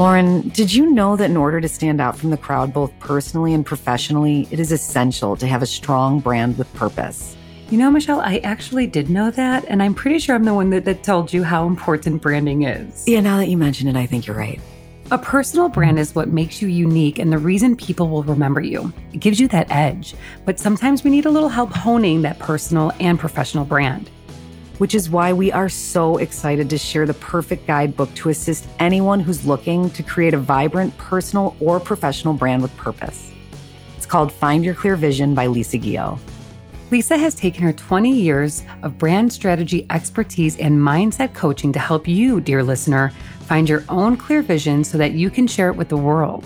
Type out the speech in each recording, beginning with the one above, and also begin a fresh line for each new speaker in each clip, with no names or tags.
Lauren, did you know that in order to stand out from the crowd, both personally and professionally, it is essential to have a strong brand with purpose?
You know, Michelle, I actually did know that, and I'm pretty sure I'm the one that, that told you how important branding is.
Yeah, now that you mention it, I think you're right.
A personal brand is what makes you unique and the reason people will remember you. It gives you that edge, but sometimes we need a little help honing that personal and professional brand
which is why we are so excited to share the perfect guidebook to assist anyone who's looking to create a vibrant personal or professional brand with purpose. It's called Find Your Clear Vision by Lisa Guyot.
Lisa has taken her 20 years of brand strategy expertise and mindset coaching to help you, dear listener, find your own clear vision so that you can share it with the world.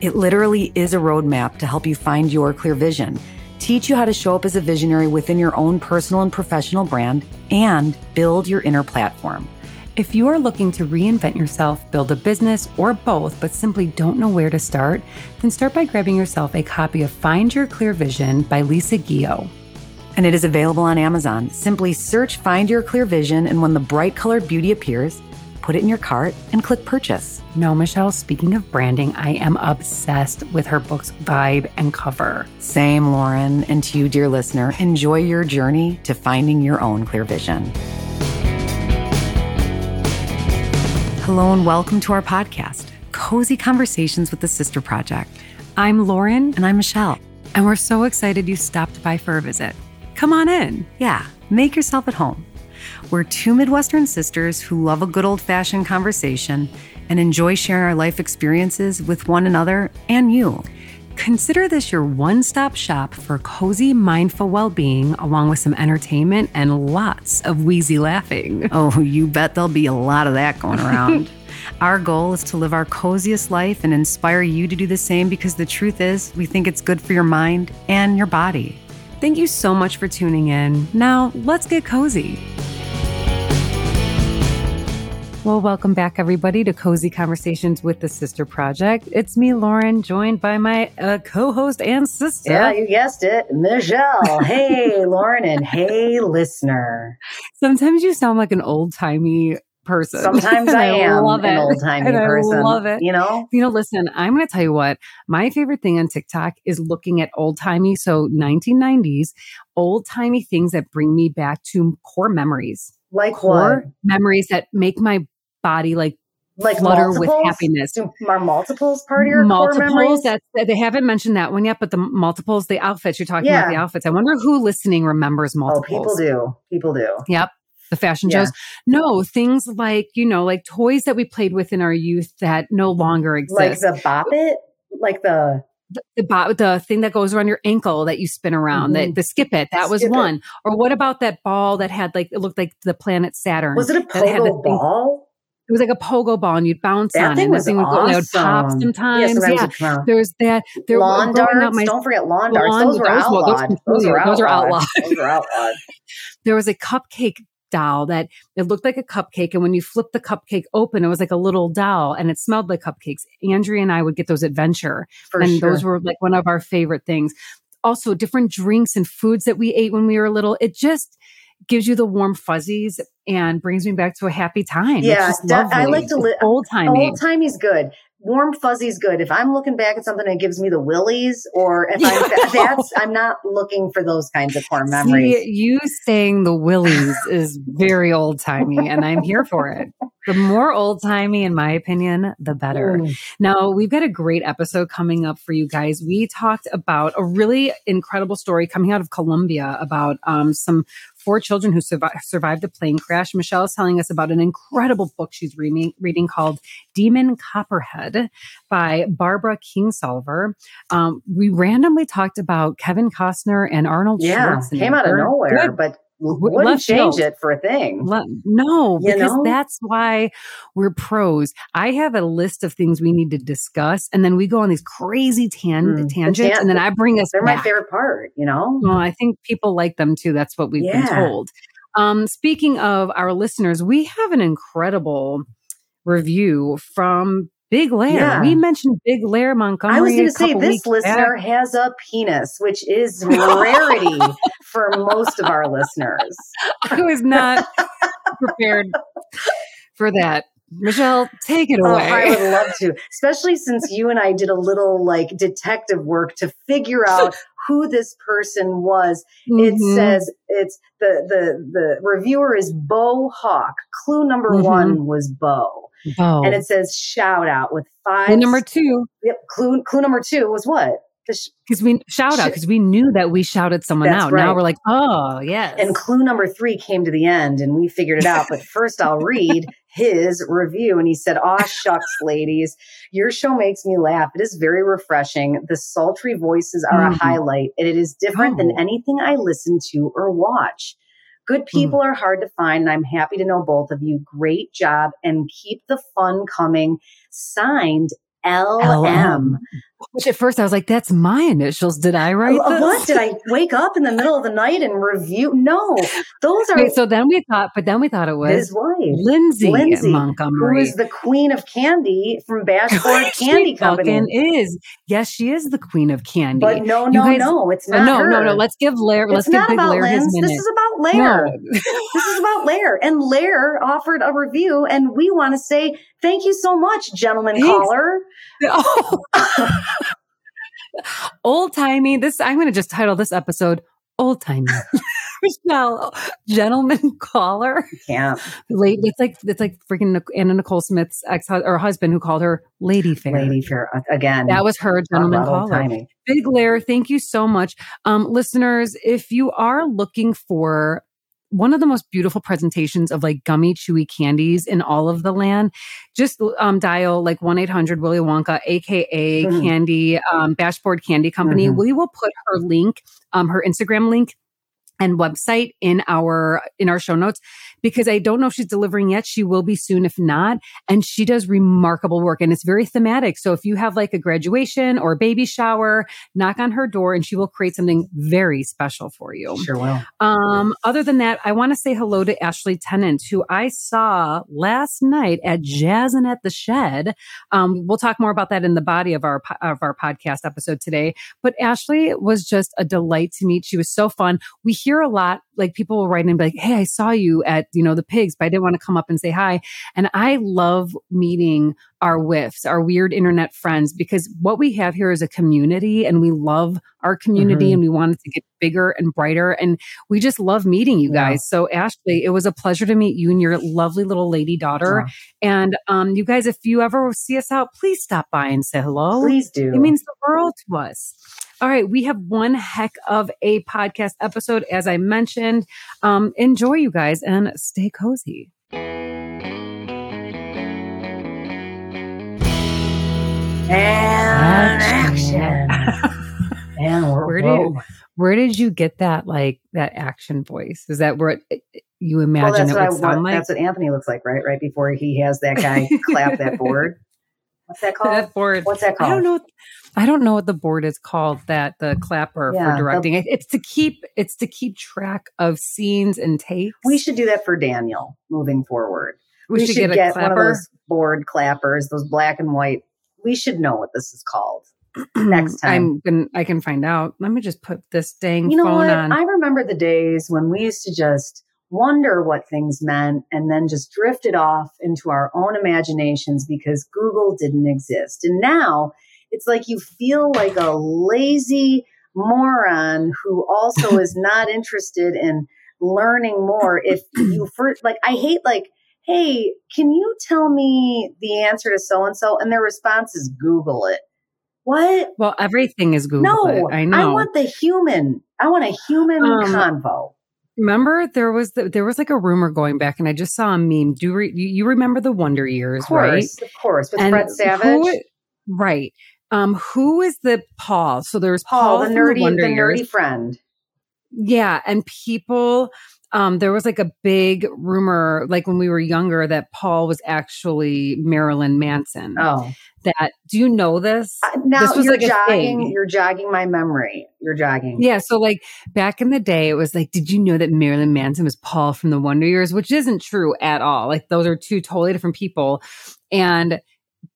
It literally is a roadmap to help you find your clear vision teach you how to show up as a visionary within your own personal and professional brand, and build your inner platform.
If you are looking to reinvent yourself, build a business, or both, but simply don't know where to start, then start by grabbing yourself a copy of Find Your Clear Vision by Lisa Guyot.
And it is available on Amazon. Simply search Find Your Clear Vision, and when the bright colored beauty appears, put it in your cart and click purchase.
No, Michelle, speaking of branding, I am obsessed with her book's vibe and cover.
Same, Lauren. And to you, dear listener, enjoy your journey to finding your own clear vision. Hello, and welcome to our podcast, Cozy Conversations with the Sister Project.
I'm Lauren.
And I'm Michelle.
And we're so excited you stopped by for a visit. Come on in.
Yeah, make yourself at home. We're two Midwestern sisters who love a good old fashioned conversation and enjoy sharing our life experiences with one another and you.
Consider this your one stop shop for cozy, mindful well being, along with some entertainment and lots of wheezy laughing.
Oh, you bet there'll be a lot of that going around. our goal is to live our coziest life and inspire you to do the same because the truth is, we think it's good for your mind and your body.
Thank you so much for tuning in. Now, let's get cozy. Well, welcome back, everybody, to Cozy Conversations with the Sister Project. It's me, Lauren, joined by my uh, co host and sister.
Yeah, you guessed it, Michelle. hey, Lauren, and hey, listener.
Sometimes you sound like an old timey person.
Sometimes I, I am love an old timey person. I love it. You know?
You know, listen, I'm going to tell you what, my favorite thing on TikTok is looking at old timey, so 1990s, old timey things that bring me back to core memories.
Like
core
what?
memories that make my body like
like
flutter with happiness.
Are multiples part of your
multiples? That's they haven't mentioned that one yet, but the multiples, the outfits you're talking yeah. about, the outfits. I wonder who listening remembers multiples.
Oh, people do. People do.
Yep. The fashion yeah. shows. No, things like, you know, like toys that we played with in our youth that no longer exist.
Like the bop it? Like the
the, the, the thing that goes around your ankle that you spin around, mm-hmm. the, the skip it, that skip was one. It. Or what about that ball that had like, it looked like the planet Saturn?
Was it a pogo ball?
It was like a pogo ball, and you'd bounce
that
on
thing
it.
Was
thing
awesome.
would, would pop sometimes. Yeah, yeah. there's that.
There, lawn darts. My, Don't forget lawn darts. Lawn, those were those, outlawed. Those, those, are those, are outlawed. those are outlawed.
there was a cupcake doll that it looked like a cupcake. And when you flipped the cupcake open, it was like a little doll and it smelled like cupcakes. Andrea and I would get those adventure.
For
and
sure.
those were like one of our favorite things. Also, different drinks and foods that we ate when we were little. It just, gives you the warm fuzzies and brings me back to a happy time.
Yeah,
I
like to live
old timey.
Old timey's good. Warm fuzzies good. If I'm looking back at something that gives me the willies, or if I'm that's I'm not looking for those kinds of core memories.
See, you saying the willies is very old timey, and I'm here for it. The more old timey, in my opinion, the better. Mm. Now, we've got a great episode coming up for you guys. We talked about a really incredible story coming out of Colombia about um, some four children who survived, survived the plane crash. Michelle is telling us about an incredible book she's reading, reading called Demon Copperhead by Barbara Kingsolver. Um, we randomly talked about Kevin Costner and Arnold
yeah,
Schwarzenegger.
came out of nowhere, Good. but wouldn't change it for a thing.
Le- no,
you
because
know?
that's why we're pros. I have a list of things we need to discuss, and then we go on these crazy tan- mm, tangents, the tan- and then I bring us.
They're
back.
my favorite part. You know.
Well, I think people like them too. That's what we've
yeah.
been told. Um, speaking of our listeners, we have an incredible review from Big Lair.
Yeah.
We mentioned Big Lair Montgomery.
I was going to say
this
listener
back.
has a penis, which is rarity for most of our listeners.
I was not prepared for that. Michelle, take it
Oh,
away.
I would love to, especially since you and I did a little like detective work to figure out who this person was. It
Mhm.
says it's the the the reviewer is Bo Hawk. Clue number
Mhm.
one was Bo,
Bo.
and it says shout out with five.
And number two,
Yep. Clue clue number two was what?
Because we shout out because we knew that we shouted someone
That's
out.
right.
Now we're like, oh yes.
And clue number three came to the end and we figured it out. But first, I'll read his review. And he said, Aw, shucks, ladies. Your show makes me laugh. It is very refreshing. The sultry voices are
Mhm.
a highlight, and it is different than
Oh.
anything I listen to or watch. Good people are hard to find, and I'm happy to know both of you. Great job, and keep the fun coming. Signed, LM.
Which at first I was like, that's my initials. Did I write
Uh,
this?
What did I wake up in the middle of the night and review? No, those are
Wait, so then we thought, but then we thought it was
his wife.
Lindsay,
Lindsay,
Montgomery.
who is the queen of candy from
Bashboard
Candy Company.
is. Yes, she is the queen of candy.
But no, no,
guys-
no, it's
Uh,
not.
no,
her.
no, no. Let's give Lair.
It's
let's give
not
Big
about
Lair his minute.
This is about Lair.
No.
This is about Lair. And Lair offered a review, and we want to say thank you so much, gentleman
Thanks.
caller.
Oh. Old timey. This I'm going to just title this episode "Old Timey." Michelle, gentleman caller.
Yeah,
Late. It's like it's like freaking Anna Nicole Smith's ex or husband who called her Lady Fair.
Lady Fair uh, again.
That was her gentleman caller.
timing.
Big Lair, thank you so much. Um, listeners, if you are looking for one of the most beautiful presentations of like gummy, chewy candies in all of the land, just um, dial like 1 800 Willy Wonka, AKA
Mhm.
Candy, um, Bashboard Candy Company.
Mhm.
We will put her link, um, her Instagram link and website in our in our show notes because I don't know if she's delivering yet. She will be soon if not. And she does remarkable work and it's very thematic. So if you have like a graduation or a baby shower, knock on her door and she will create something very special for you.
Sure will.
Um, other than that, I want to say hello to Ashley Tennant, who I saw last night at Jazz and at the Shedd. Um, we'll talk more about that in the body of our of our podcast episode today. But Ashley was just a delight to meet. She was so fun. We hear a lot, like people will write in and be like, "Hey, I saw you at you know the pigs, but I didn't want to come up and say hi." And I love meeting our whiffs, our weird internet friends, because what we have here is a community, and we love our community,
Mhm.
and we want it to get bigger and brighter. And we just love meeting you
Yeah.
guys. So Ashley, it was a pleasure to meet you and your lovely little lady daughter. And um, you guys, if you ever see us out, please stop by and say hello.
Please do.
It means the world to us. All right, we have one heck of a podcast episode, as I mentioned. Um, enjoy, you guys, and stay cozy.
and action. and we're
Where did where did you get that like that action voice? Is that where it, you imagine
that's
it
what I
would sound
want.
like?
That's what Anthony looks like, right? Right before he has that guy clap that board. What's that called?
that board.
What's that called?
I don't know. I don't know what the board is called. That the clapper
Yeah,
for directing. It- it's to keep. It's to keep track of scenes and takes.
We should do that for Daniel moving forward.
We, should, get a
one of those board clappers, those black and white. We should know what this is called. next time.
I'm gonna. I can find out. Let me just put this dang
You know
phone
what?
on.
I remember the days when we used to just wonder what things meant and then just drifted off into our own imaginations because Google didn't exist. And now it's like you feel like a lazy moron who also is not interested in learning more. If you first, like, I hate, like, hey, can you tell me the answer to so and so? And their response is Google it. What?
well, everything is Google.
No,
it. I know.
I want the human. I want a human
Um,
convo.
Remember, there was the, there was like a rumor going back, and I just saw a meme. Do you, re, you, remember the Wonder Years,
Of
right?
course, of course, with
And
Fred Savage,
who- right? Um, who is the Paul? So there's Paul,
Paul, the nerdy,
Wonder
the nerdy friend.
Yeah, and people um there was like a big rumor like when we were younger that Paul was actually Marilyn Manson.
Oh,
That do you know this?
Uh, now
This was
you're
like
jogging. You're jogging my memory. You're jogging.
Yeah, so like back in the day it was like did you know that Marilyn Manson was Paul from the Wonder Years, which isn't true at all. Like those are two totally different people. And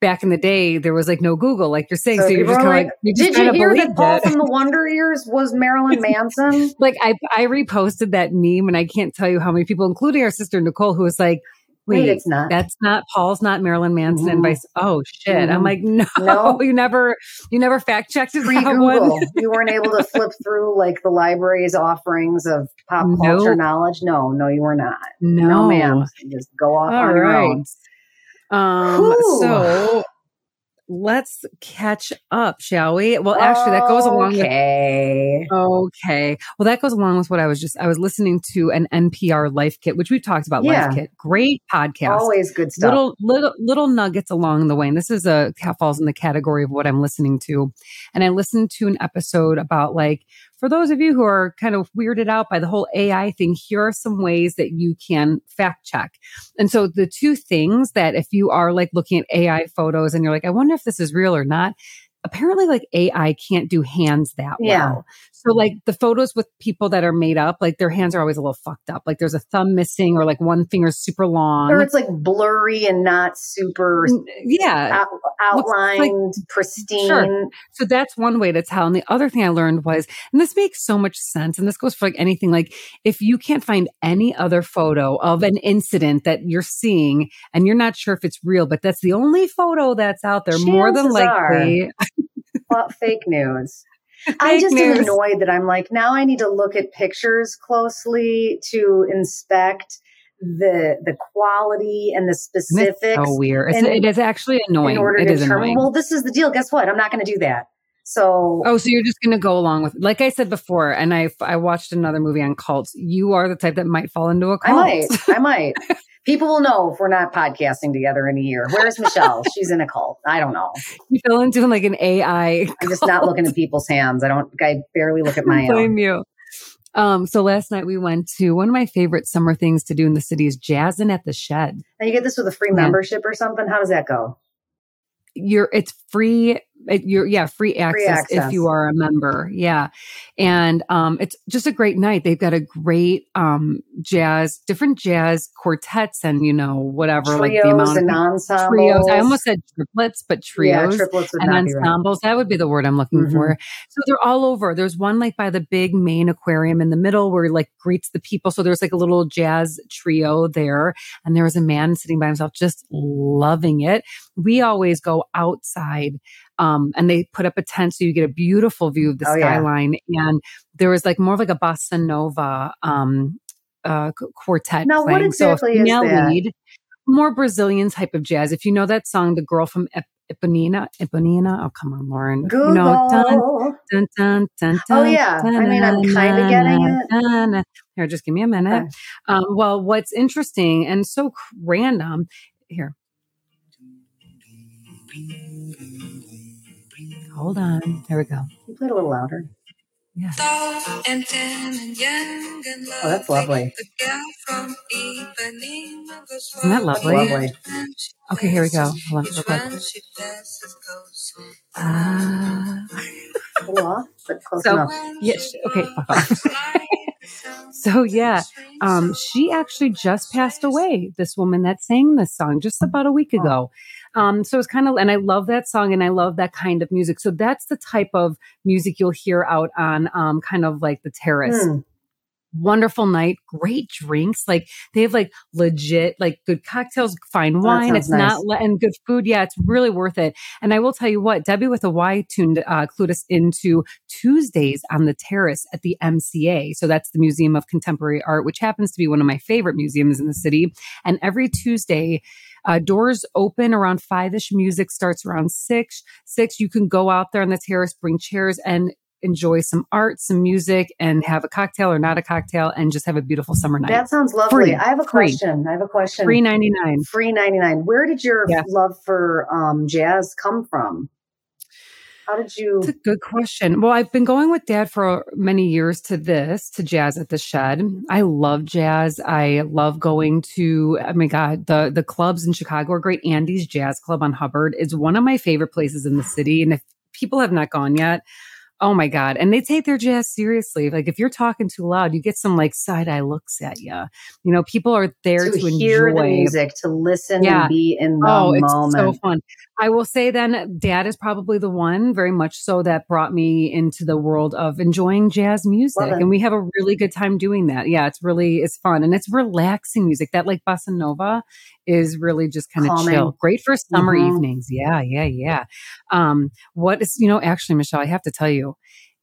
back in the day there was like no Google like you're saying so, you're just kind of like you
Did you hear that Paul
it.
from the Wonder Years was Marilyn Manson?
like I I reposted that meme and I can't tell you how many people, including our sister Nicole, who was like,
Wait, Wait, it's not.
That's not Paul's not Marilyn Manson mm-hmm. and vice. Oh shit! Mm-hmm. I'm like, no, no, you never, you never fact checked it.
Pre Google, you weren't able to flip through like the library's offerings of pop nope. culture knowledge. No, no, you were not. No, no ma'am. Just go off All on right. your own.
Um, so let's catch up, shall we? Well, actually, that goes along
okay.
with. Okay. Well, that goes along with what I was just, I was listening to an NPR Life Kit, which we've talked about yeah. Life Kit. Great podcast.
Always good stuff.
Little, little, little nuggets along the way. And this is a, falls in the category of what I'm listening to. And I listened to an episode about like for those of you who are kind of weirded out by the whole AI thing, here are some ways that you can fact check. And so the two things that if you are like looking at AI photos and you're like, I wonder if this is real or not, apparently like AI can't do hands that yeah. well. So like the photos with people that are made up, like their hands are always a little fucked up. Like there's a thumb missing or like one finger's super long.
Or it's like blurry and not super
yeah
out, outlined, like, pristine. Sure.
So that's one way to tell. And the other thing I learned was, and this makes so much sense, and this goes for like anything, like if you can't find any other photo of an incident that you're seeing and you're not sure if it's real, but that's the only photo that's out there, Chances more than likely.
Are, well, fake news. I just news. am annoyed that I'm like, now I need to look at pictures closely to inspect the the quality and the specifics.
so weird. It's, it is actually annoying. In order it to determine, annoying.
well, this is the deal. Guess what? I'm not going to do that. So,
oh, so you're just going to go along with, like I said before, and I I watched another movie on cults. You are the type that might fall into a cult.
I might. I might. People will know if we're not podcasting together in a year. Where's Michelle? She's in a cult. I don't know.
You fell into like an AI.
Cult. I'm just not looking at people's hands. I don't. I barely look at my
own. Blame you. Um, so last night we went to one of my favorite summer things to do in the city is jazzing at the Shedd.
Now you get this with a free membership or something. How does that go?
You're it's free you're yeah free access, free access, if you are a member yeah. And um it's just a great night. They've got a great um jazz different jazz quartets and you know whatever
trios
like the amount
and
of
ensembles.
trios. I almost said triplets but trios.
yeah, triplets
and ensembles right. that would be the word i'm looking mm-hmm. for so they're all over. There's one like by the big main aquarium in the middle where like greets the people. So there's like a little jazz trio there. And there was a man sitting by himself just loving it. We always go outside um, and they put up a tent so you get a beautiful view of the oh, skyline. Yeah. And there was like more of like a bossa nova um, uh, quartet.
Now,
playing.
what exactly so is that? Lead,
more Brazilian type of jazz. If you know that song, "The Girl from Ep- Ipanema," Ipanema. Oh, come on, Lauren.
Google. You know, dun, dun, dun, dun, oh yeah. I mean, I'm kind of getting it.
Here, just give me a minute. Okay. Um, well, what's interesting and so random here. Hold on. There we go.
You play it a little louder.
Yeah.
Oh, that's lovely.
Isn't that lovely?
Lovely.
Okay, here we go. Hold on, real quick.
Ah. a little off, but close
so,
enough.
Yes. Okay. Fuck off. so yeah, um, she actually just passed away. This woman that sang this song just about a week ago. Um, so it's kind of, and I love that song and I love that kind of music. So that's the type of music you'll hear out on um, kind of like the terrace. Mm wonderful night, great drinks. Like they have like legit, like good cocktails, fine wine. It's nice. not, and good food. Yeah, it's really worth it. And I will tell you what, Debbie with a Y tuned, uh, clued us into Tuesdays on the terrace at the MCA. So that's the Museum of Contemporary Art, which happens to be one of my favorite museums in the city. And every Tuesday, uh, doors open around five ish. Music starts around six. Six, you can go out there on the terrace, bring chairs, and enjoy some art, some music, and have a cocktail or not a cocktail, and just have a beautiful summer night.
That sounds lovely. Free. I have a question. Free. I have a question.
Free ninety nine.
Free ninety nine. Where did your yeah. love for um, jazz come from? How did you?
It's a good question. Well, I've been going with dad for many years to this, to jazz at the Shedd. I love jazz. I love going to, oh my God, the, the clubs in Chicago are great. Andy's Jazz Club on Hubbard is one of my favorite places in the city. And if people have not gone yet, Oh my God. And they take their jazz seriously. Like if you're talking too loud, you get some like side eye looks at you. You know, people are there to,
to hear
enjoy.
the music, to listen yeah. and be in the oh, moment.
It's so fun. I will say then dad is probably the one very much so that brought me into the world of enjoying jazz music. And we have a really good time doing that. Yeah, it's really, it's fun and it's relaxing music. That like bossa nova is really just kind of chill. Great for summer mm-hmm. evenings. Yeah, yeah, yeah. Um, what is, you know, actually, Michelle, I have to tell you,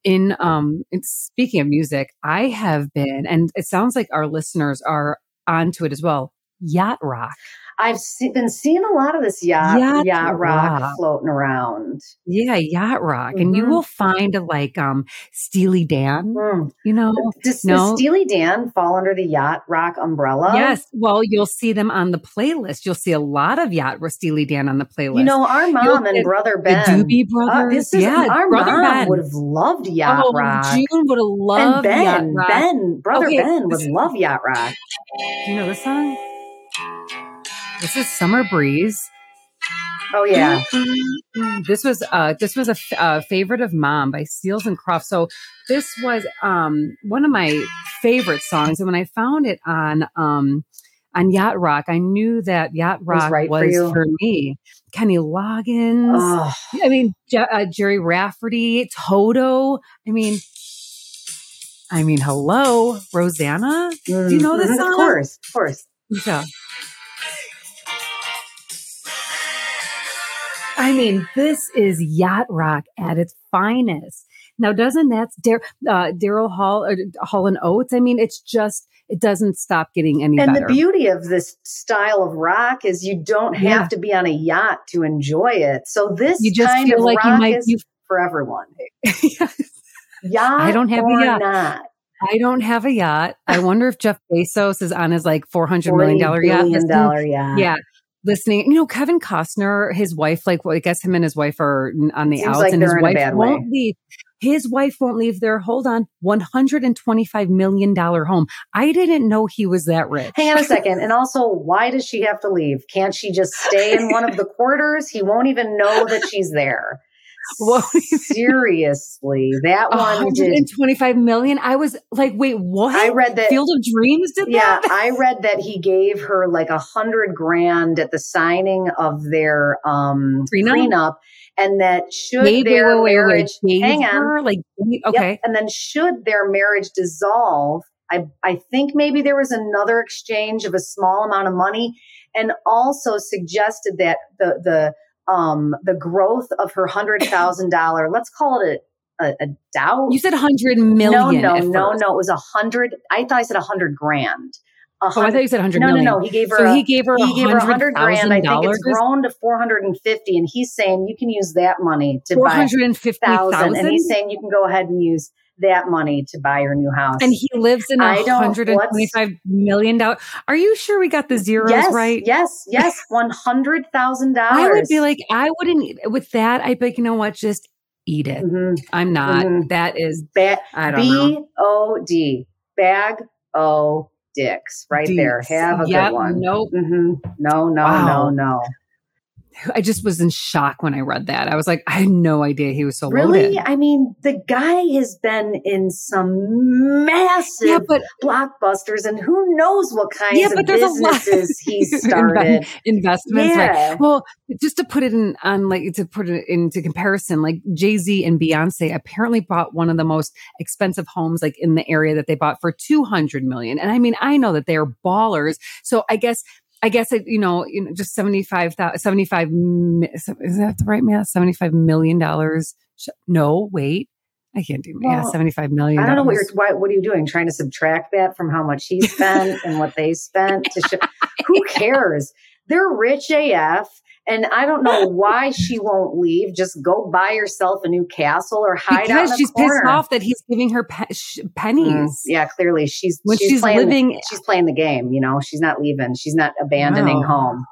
in um in, speaking of music, I have been, and it sounds like our listeners are onto it as well. Yacht rock.
I've see, been seeing a lot of this yacht yacht, yacht rock, rock, floating around.
Yeah, yacht rock, mm-hmm. and you mm-hmm. will find a like um Steely Dan. Mm. You know,
does, no? does Steely Dan fall under the yacht rock umbrella?
Yes. Well, you'll see them on the playlist. You'll see a lot of yacht Steely Dan on the playlist.
You know, our mom you'll and brother Ben,
the Doobie Brothers. Uh, this
is,
yeah,
our brother mom Ben. would have loved yacht oh, rock.
June would have loved
and Ben,
yacht rock.
Ben, brother okay. Ben would love yacht rock.
Do you know the song? This is Summer Breeze.
Oh yeah.
This was uh this was a, f- a favorite of mom by Seals and Crofts. So this was um one of my favorite songs and when I found it on um on Yacht Rock, I knew that Yacht Rock was, right was for, for, me. Kenny Loggins. Oh. I mean, Je- uh, Gerry Rafferty, Toto. I mean, I mean, hello, Rosanna. Mm, Do you know this mm-hmm. song?
Of course, of course.
Yeah. I mean, this is yacht rock at its finest. Now, doesn't that Dar- uh, Daryl Hall or Hall and Oates? I mean, it's just it doesn't stop getting any
and
better.
the beauty of this style of rock is you don't have yeah. to be on a yacht to enjoy it. So this you just kind feel of like rock you might, is you, for everyone. Yacht I don't have a yacht. Not.
I don't have a yacht. I wonder if Jeff Bezos is on his like four hundred million dollar yacht.
Dollar yacht.
Yeah listening. You know, Kevin Costner, his wife, like, well, I guess him and his wife are on the
Seems
outs,
like
and his wife
won't
way. leave. His wife won't leave their hold on $125 million home. I didn't know he was that rich.
Hang on a second. And also, why does she have to leave? Can't she just stay in one of the quarters? He won't even know that she's there. Well, seriously, that one did
25 million. I was like, wait, what?
I read that
Field of Dreams did
yeah,
that.
I read that he gave her like a hundred grand at the signing of their um prenup, prenup and that should wait, their wait, wait, marriage hang on,
like okay,
yep, and then should their marriage dissolve, I I think maybe there was another exchange of a small amount of money, and also suggested that the the um, the growth of her hundred thousand dollar, let's call it a, a, a doubt.
You said hundred million.
No, no, no, no. It was a hundred. I thought I said a hundred grand.
oh, I thought you said hundred
no,
million.
No, no, He gave her.
So
a,
he gave her.
He gave her a hundred grand.
I
think it's grown to four hundred and fifty, and he's saying you can use that money to
buy four hundred and fifty thousand.
And he's saying you can go ahead and use that money to buy your new house.
And he lives in a hundred and twenty-five million dollar. Are you sure we got the zeros
yes,
right?
Yes, yes, one hundred thousand dollars.
I would be like, I wouldn't with that. I'd be like, you know what, just eat it. Mm-hmm. I'm not. Mm-hmm. That is
ba- I don't B O D bag o dicks right there. Have a yep, good one.
Nope.
Mm-hmm. No, no, wow. no, no.
I just was in shock when I read that. I was like, I had no idea he was so
really.
Loaded.
I mean, the guy has been in some massive yeah, but, blockbusters, and who knows what kinds yeah, of businesses he's started.
Investments, yeah. right? Well, just to put it in on like to put it into comparison, like Jay Z and Beyonce apparently bought one of the most expensive homes like in the area that they bought for two hundred million. And I mean, I know that they're ballers, so I guess I guess it, you know, you know, just 75, 75, is that the right math? $75 million. No, wait. I can't do well, yeah, 75 million.
I don't know what you're, why, what are you doing? Trying to subtract that from how much he spent and what they spent to show, who cares? They're rich AF. And I don't know why she won't leave. Just go buy yourself a new castle or hide
because
out
she's
corner.
pissed off that he's giving her pe- sh- pennies. Mm,
yeah, clearly she's when she's, she's playing, living. She's playing the game. You know, she's not leaving. She's not abandoning wow. home.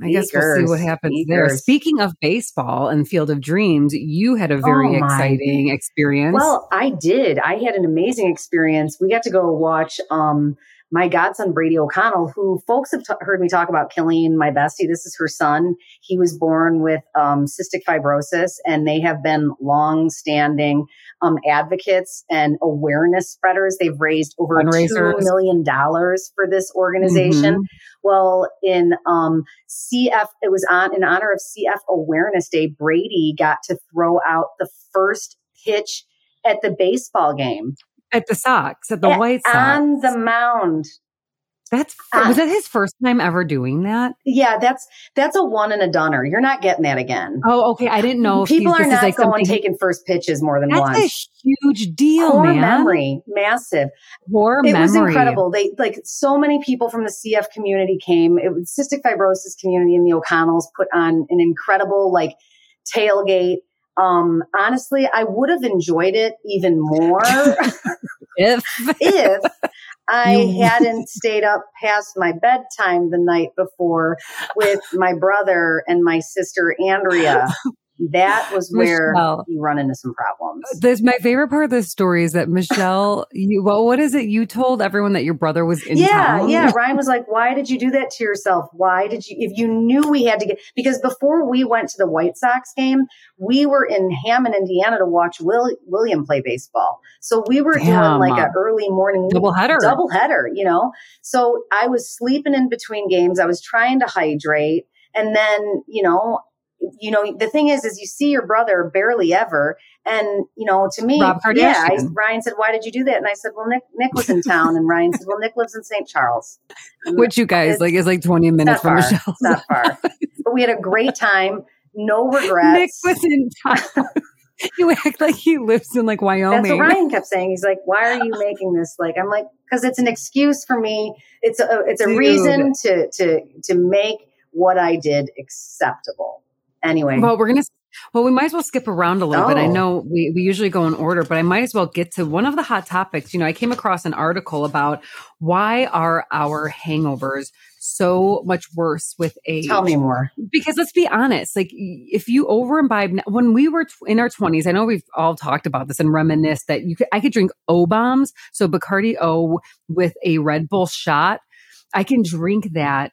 I guess we'll see what happens there. Speaking of baseball and Field of Dreams, you had a very oh exciting experience.
Well, I did. I had an amazing experience. We got to go watch um, my godson Brady O'Connell, who folks have t- heard me talk about Killing, my bestie. This is her son. He was born with um, cystic fibrosis, and they have been long-standing um, advocates and awareness spreaders. They've raised over two million dollars for this organization. Mm-hmm. Well, in um, CF, it was on in honor of CF Awareness Day. Brady got to throw out the first pitch at the baseball game
at the Sox, at the at, White Sox.
On the mound.
That's uh, was that his first time ever doing that?
Yeah, that's that's a one and a dunner. You're not getting that again.
Oh, okay. I didn't know.
People are not like going taking first pitches more than
that's
once.
That's a huge deal,
Core
man.
memory, massive.
Core
it
memory.
was incredible. They like so many people from the CF community came. It was cystic fibrosis community and the O'Connells put on an incredible like tailgate. Um, honestly, I would have enjoyed it even more
if.
if I hadn't stayed up past my bedtime the night before with my brother and my sister Andrea that was where Michelle, you run into some problems.
Uh, this my favorite part of this story is that Michelle, you well, what is it? You told everyone that your brother was in
yeah,
town.
Yeah, Ryan was like, "Why did you do that to yourself? Why did you? If you knew we had to get because before we went to the White Sox game, we were in Hammond, Indiana, to watch Will, William play baseball. So we were Damn. doing like an early morning
double header,
double header. You know, so I was sleeping in between games. I was trying to hydrate. And then, you know, you know, the thing is, is you see your brother barely ever. And, you know, to me, yeah, I, Ryan said, why did you do that? And I said, well, Nick, Nick was in town. And Ryan said, well, Nick lives in St. Charles.
And Which you guys like is like 20 minutes from
far.
Michelle.
Not far. but we had a great time. No regrets.
Nick was in town. you act like he lives in like Wyoming.
That's what Ryan kept saying. He's like, "Why are you making this?" Like, I'm like, because it's an excuse for me. It's a it's a Dude. reason to to to make what I did acceptable. Anyway.
Well, we're going to well, we might as well skip around a little oh. bit. I oh. know we, we usually go in order, but I might as well get to one of the hot topics. You know, I came across an article about why are our hangovers so much worse with age?
Tell me more.
Because let's be honest, like if you over imbibe, when we were in our 20s, I know we've all talked about this and reminisced that you could, I could drink O bombs, so Bacardi O with a Red Bull shot. I can drink that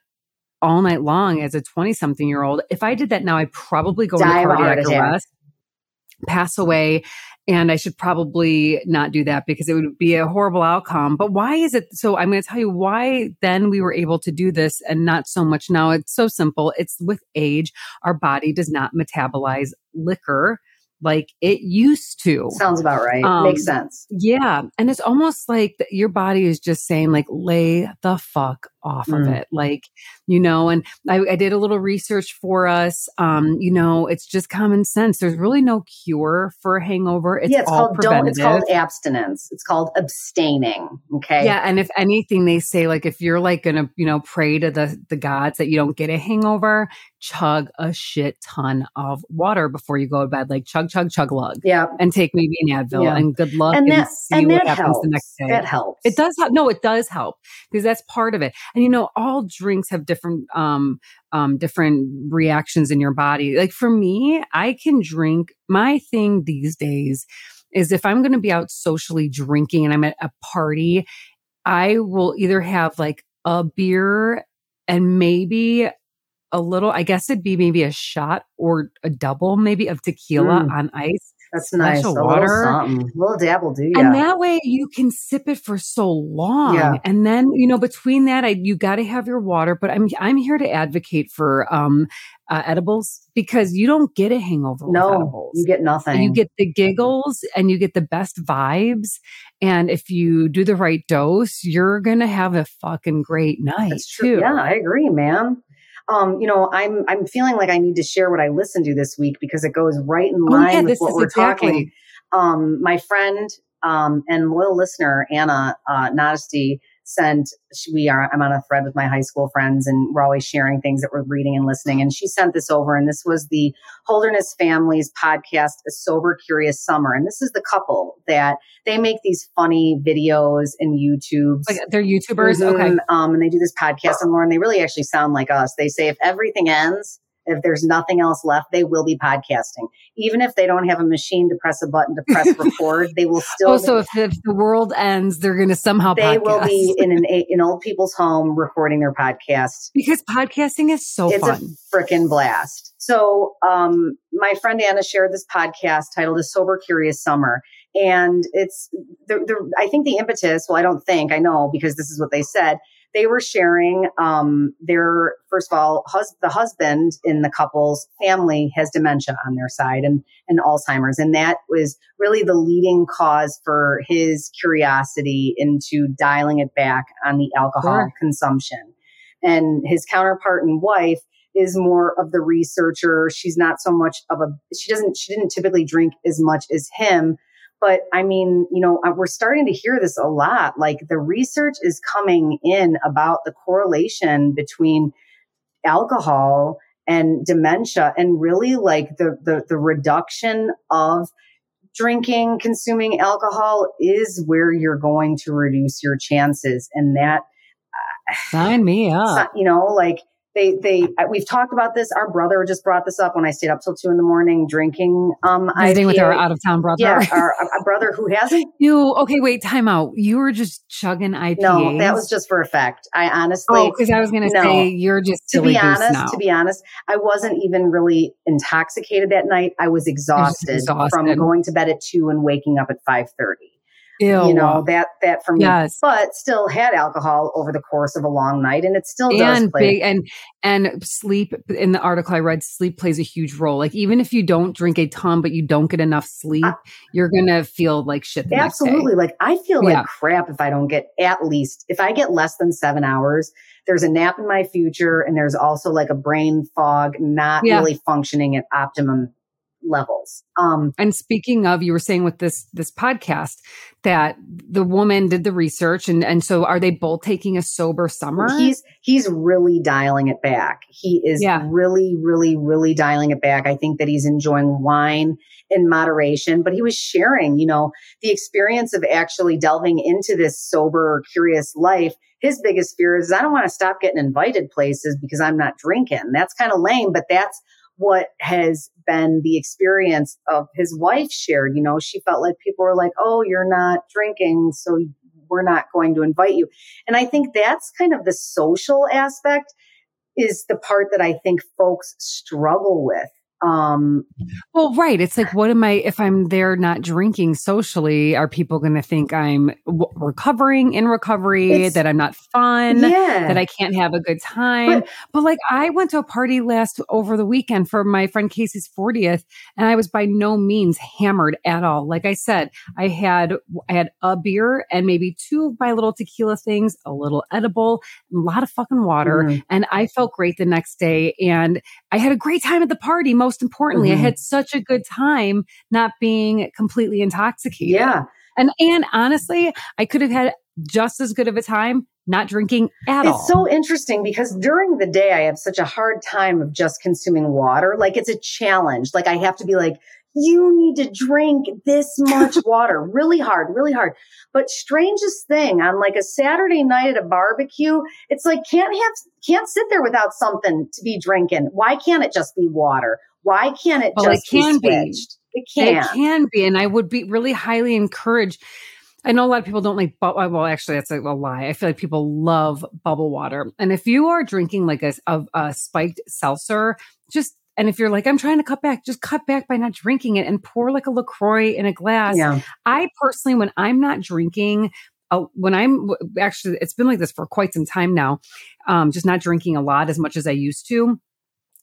all night long as a 20 something year old. If I did that now, I'd probably go Die into cardiac arrest, pass away. And I should probably not do that because it would be a horrible outcome. But why is it? So I'm going to tell you why then we were able to do this and not so much now. It's so simple. It's with age. Our body does not metabolize liquor like it used to.
Sounds about right. Um, Makes sense.
Yeah. And it's almost like your body is just saying, like, lay the fuck off mm. of it. Like, you know, and I, I, did a little research for us. Um, you know, it's just common sense. There's really no cure for a hangover. It's, yeah, it's all called don't,
it's called abstinence. It's called abstaining. Okay.
Yeah. And if anything, they say like if you're like gonna, you know, pray to the the gods that you don't get a hangover, chug a shit ton of water before you go to bed. Like chug, chug, chug lug.
Yeah.
And take maybe an Advil yeah. and good luck
and, that,
and see and what happens
helps.
the next day.
That helps.
It does help. No, it does help because that's part of it. And you know, all drinks have different um um different reactions in your body. Like for me, I can drink my thing these days is if I'm going to be out socially drinking and I'm at a party, I will either have like a beer and maybe a little, I guess it'd be maybe a shot or a double maybe of tequila mm. on ice
that's nice. A water. little little dabble do
And that way you can sip it for so long. Yeah. And then, you know, between that, I, you got to have your water, but I'm, I'm here to advocate for, um, uh, edibles because you don't get a hangover no,
You get nothing.
You get the giggles and you get the best vibes. And if you do the right dose, you're going to have a fucking great night That's true.
Too. Yeah, I agree, man um, you know, I'm I'm feeling like I need to share what I listened to this week because it goes right in line oh, yeah, with what we're exactly. talking. Um, my friend um, and loyal listener Anna uh, Nodesty sent we are i'm on a thread with my high school friends and we're always sharing things that we're reading and listening. And she sent this over and this was the holderness families podcast a sober curious summer. And this is the couple that they make these funny videos and youtubes.
Like they're youtubers? Mm-hmm. okay.
Um, and they do this podcast and lauren they really actually sound like us. They say if everything ends if there's nothing else left, they will be podcasting. Even if they don't have a machine to press a button to press record, they will still.
Oh, so if, if the world ends, they're going to somehow.
They
podcast.
will be in an in old people's home recording their podcast
because podcasting is so
it's
fun.
a freaking blast. So, um, my friend Anna shared this podcast titled "A Sober Curious Summer," and it's the, the I think the impetus. Well, I don't think I know because this is what they said they were sharing um, their first of all hus- the husband in the couple's family has dementia on their side and and alzheimer's. And that was really the leading cause for his curiosity into dialing it back on the alcohol
Sure.
consumption. And his counterpart and wife is more of the researcher. She's not so much of a she doesn't she didn't typically drink as much as him but I mean, you know, uh, we're starting to hear this a lot. Like the research is coming in about the correlation between alcohol and dementia and really like the, the, the reduction of drinking, consuming alcohol is where you're going to reduce your chances. And that,
Sign me up.
you know, like they, they, uh, we've talked about this. Our brother just brought this up when I stayed up till two in the morning drinking, um,
Visiting with our out of town brother.
Yeah, our, our brother who hasn't
you okay? Wait, time out. You were just chugging IPAs.
No, that was just for effect. I honestly,
Oh, because I was going to
no.
say you're just
to be honest,
now.
to be honest, I wasn't even really intoxicated that night. I was exhausted,
exhausted.
from going to bed at two and waking up at five thirty.
Ew.
You know that that for me,
Yes.
but still had alcohol over the course of a long night, and it still does
and
play.
big and and sleep in the article I read, sleep plays a huge role. Like even if you don't drink a ton, but you don't get enough sleep,
Uh,
you're gonna feel like shit. The next day.
Absolutely. Like I feel like
Yeah.
crap if I don't get at least if I get less than seven hours. There's a nap in my future, and there's also like a brain fog, not
Yeah.
really functioning at optimum levels. Um,
And speaking of, you were saying with this this podcast that the woman did the research, and and so are they both taking a sober summer?
He's he's really dialing it back. He is
Yeah.
really, really, really dialing it back. I think that he's enjoying wine in moderation, but he was sharing, you know, the experience of actually delving into this sober, curious life. His biggest fear is I don't want to stop getting invited places because I'm not drinking. That's kind of lame, but that's what has been the experience of his wife shared. You know, she felt like people were like, Oh, you're not drinking. So we're not going to invite you. And I think that's kind of the social aspect is the part that I think folks struggle with. Um,
well, right. It's like, what am I if I'm there not drinking socially? Are people going to think I'm w- recovering in recovery? That I'm not fun?
yeah.
that I can't have a good time. But,
But-
like I went to a party last over the weekend for my friend Casey's 40th and I was by no means hammered at all. Like I said, I had I had a beer and maybe two of my little tequila things, a little edible, a lot of fucking water,
Mhm.
and I felt great the next day and I had a great time at the party. Most importantly, I
Mhm.
had such a good time not being completely intoxicated.
yeah.
And and honestly, I could have had just as good of a time not drinking at all.
It's so interesting because during the day, I have such a hard time of just consuming water. Like it's a challenge. Like I have to be like, you need to drink this much water really hard, really hard. But strangest thing on like a Saturday night at a barbecue, it's like can't have, can't sit there without something to be drinking. Why can't it just be water? Why can't it
Well, it
just
can
be
be.
It can.
It can be, and I would be really highly encouraged. I know a lot of people don't like, bu- well, actually, that's a, a lie. I feel like people love bubble water. And if you are drinking like a, a, a spiked seltzer, just, and if you're like, I'm trying to cut back, just cut back by not drinking it and pour like a LaCroix in a glass.
Yeah.
I personally, when I'm not drinking, uh, when I'm actually, it's been like this for quite some time now, um, just not drinking a lot as much as I used to.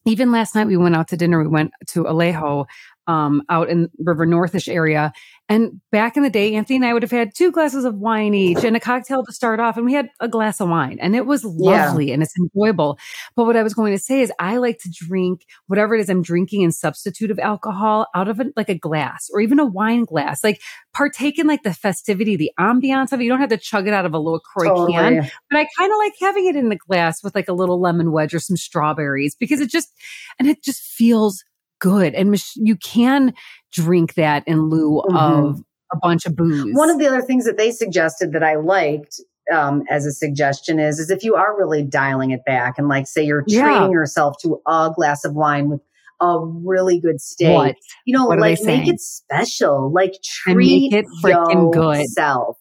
Even last night, we went out to dinner. We went to Alejo um, out in River Northish area. And back in the day, Anthony and I would have had two glasses of wine each and a cocktail to start off. And we had a glass of wine and it was
Yeah.
lovely and it's enjoyable. But what I was going to say is I like to drink whatever it is I'm drinking in substitute of alcohol out of a, like a glass or even a wine glass. Like partake in like the festivity, the ambiance of it. You don't have to chug it out of a LaCroix can
Totally.
but I kind of like having it in the glass with like a little lemon wedge or some strawberries because it just and it just feels good and Mich- you can drink that in lieu
Mhm.
of a bunch of booze.
One of the other things that they suggested that I liked um, as a suggestion is is if you are really dialing it back and like say you're
Yeah.
treating yourself to a glass of wine with a really good steak,
What?
you know,
What
like make it special, like
And
treat
make it freaking good.
yourself.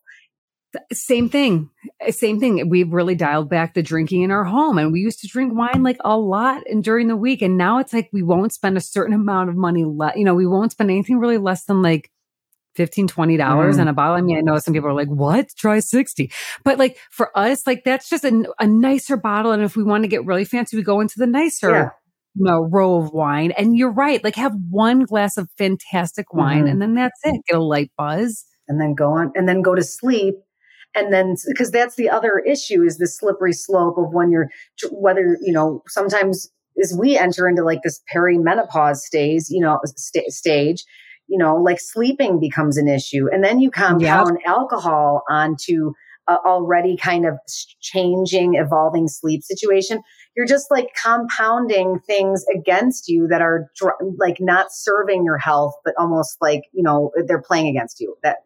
Same thing. Uh, Same thing. We've really dialed back the drinking in our home and we used to drink wine like a lot and during the week. And now it's like we won't spend a certain amount of money. Le- you know, we won't spend anything really less than like 15 $20
Mm.
on a bottle. I mean, I know some people are like, what? Try 60. But like for us, like that's just a, a nicer bottle. And if we want to get really fancy, we go into the nicer
Yeah.
you know, row of wine. And you're right. Like have one glass of fantastic wine
Mhm.
and then that's it. Get a light buzz.
and then go on and then go to sleep and then because that's the other issue is the slippery slope of when you're whether you know sometimes as we enter into like this perimenopause stage you know st- stage you know like sleeping becomes an issue. And then you compound alcohol onto a already kind of changing evolving sleep situation. You're just like compounding things against you that are dr- like not serving your health but almost like you know they're playing against you. That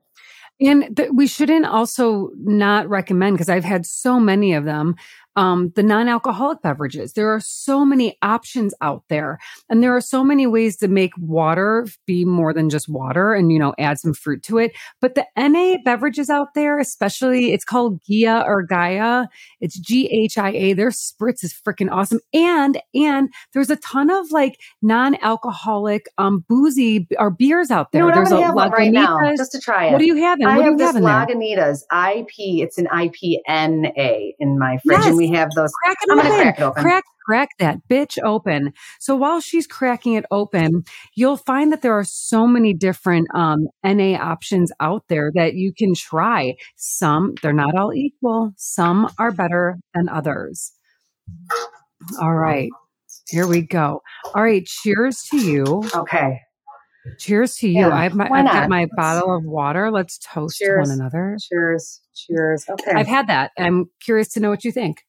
And th- we shouldn't also not recommend because I've had so many of them. Um, the non-alcoholic beverages. There are so many options out there, and there are so many ways to make water be more than just water, and you know, add some fruit to it. But the NA beverages out there, especially, it's called Gia or Gaia. It's G H I A. Their spritz is freaking awesome, and and there's a ton of like non-alcoholic, um, boozy or beers out there.
You know what? I'm
there's a
have one right now just to try it.
What do you have in?
I
What
have
do you
this
have in?
Lagunitas IP. It's an IPNA in my fridge,
Yes.
We have those.
Crack it open.
crack it open.
Crack, crack that bitch open. So while she's cracking it open, you'll find that there are so many different um, NA options out there that you can try. Some, they're not all equal. Some are better than others. All right. Here we go. All right. Cheers to you.
Okay.
Cheers to you.
Yeah,
I've, my, I've got my
Let's-
bottle of water. Let's toast
Cheers.
one another.
Cheers. Cheers. Okay.
I've had that. I'm curious to know what you think.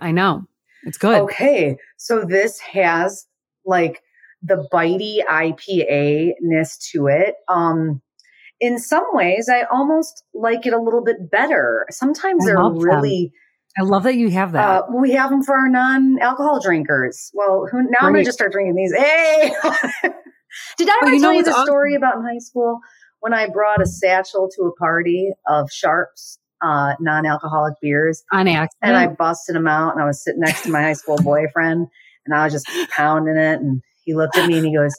I know. It's good.
Okay. So this has like the bitey IPA ness to it. Um, in some ways, I almost like it a little bit better. Sometimes
I
they're
love them.
really
I love that you have that.
Uh, we have them for our non-alcohol drinkers. Well, who, now I'm going to just start drinking these. Hey, did I ever tell you the
awesome?
story about in high school when I brought a satchel to a party of Sharps uh, non-alcoholic beers,
on accident.
and I busted them out, and I was sitting next to my high school boyfriend, and I was just pounding it, and he looked at me and he goes,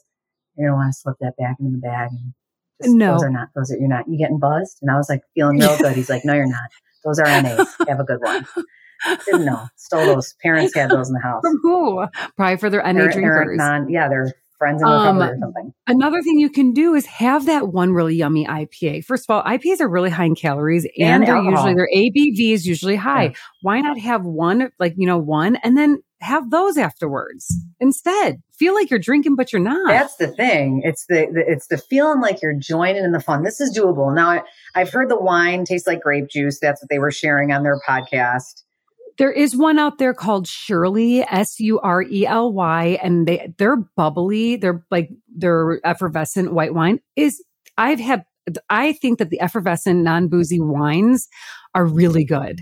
"You're gonna want to slip that back into the bag." And just,
No.
those are not. Those are you're not. You getting buzzed? And I was like feeling real good. He's like, "No, you're not. Those are NAs. Have a good one." Didn't know. Stole those. Parents had those in the house.
From who? Probably for their NA
They're- they're
drinkers.
non, yeah, they're friends in
Um,
or something.
Another thing you can do is have that one really yummy IPA. First of all, IPAs are really high in calories and,
And
they're
alcohol.
usually their ABV is usually high.
Yeah.
Why not have one, like, you know, one and then have those afterwards instead? Feel like you're drinking, but you're not.
That's the thing. It's the, the it's the feeling like you're joining in the fun. This is doable. Now I, I've heard the wine tastes like grape juice. That's what they were sharing on their podcast.
There is one out there called Surely, S U R E L Y, and they they're bubbly. They're like their effervescent white wine is. I've had. I think that the effervescent non boozy wines are really good.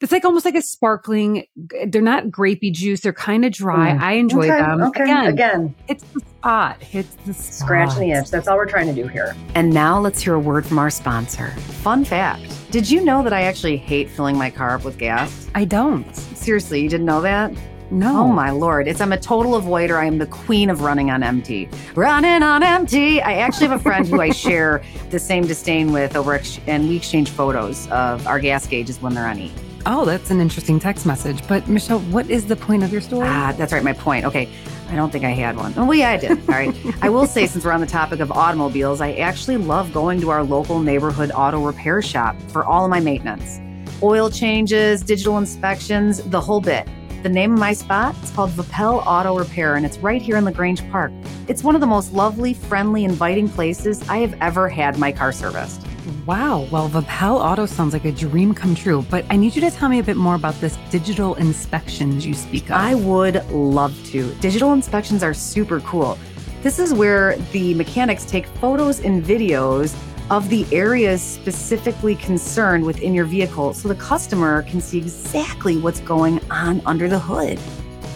It's like almost like a sparkling. They're not grapey juice. They're kind of dry.
Mm.
I enjoy
okay,
them.
Okay.
Again,
Again,
it's the spot. It's the spot.
scratching the itch. That's all we're trying to do here.
And now let's hear a word from our sponsor. Fun fact Did you know that I actually hate filling my car up with gas?
I don't.
Seriously, you didn't know that?
No.
Oh my lord. It's I'm a total avoider. I am the queen of running on empty. Running on empty. I actually have a friend who I share the same disdain with over ex- and we exchange photos of our gas gauges when they're on E.
Oh, that's an interesting text message. But Michelle, what is the point of your story?
Ah, that's right, my point. Okay. I don't think I had one. Oh, well, yeah, I did. All right. I will say, since we're on the topic of automobiles, I actually love going to our local neighborhood auto repair shop for all of my maintenance oil changes, digital inspections, the whole bit. The name of my spot is called Vipel Auto Repair, and it's right here in LaGrange Park. It's one of the most lovely, friendly, inviting places I have ever had my car serviced.
Wow. Well, Vipel Auto sounds like a dream come true, but I need you to tell me a bit more about this digital inspections you speak of.
I would love to. Digital inspections are super cool. This is where the mechanics take photos and videos of the areas specifically concerned within your vehicle so the customer can see exactly what's going on under the hood.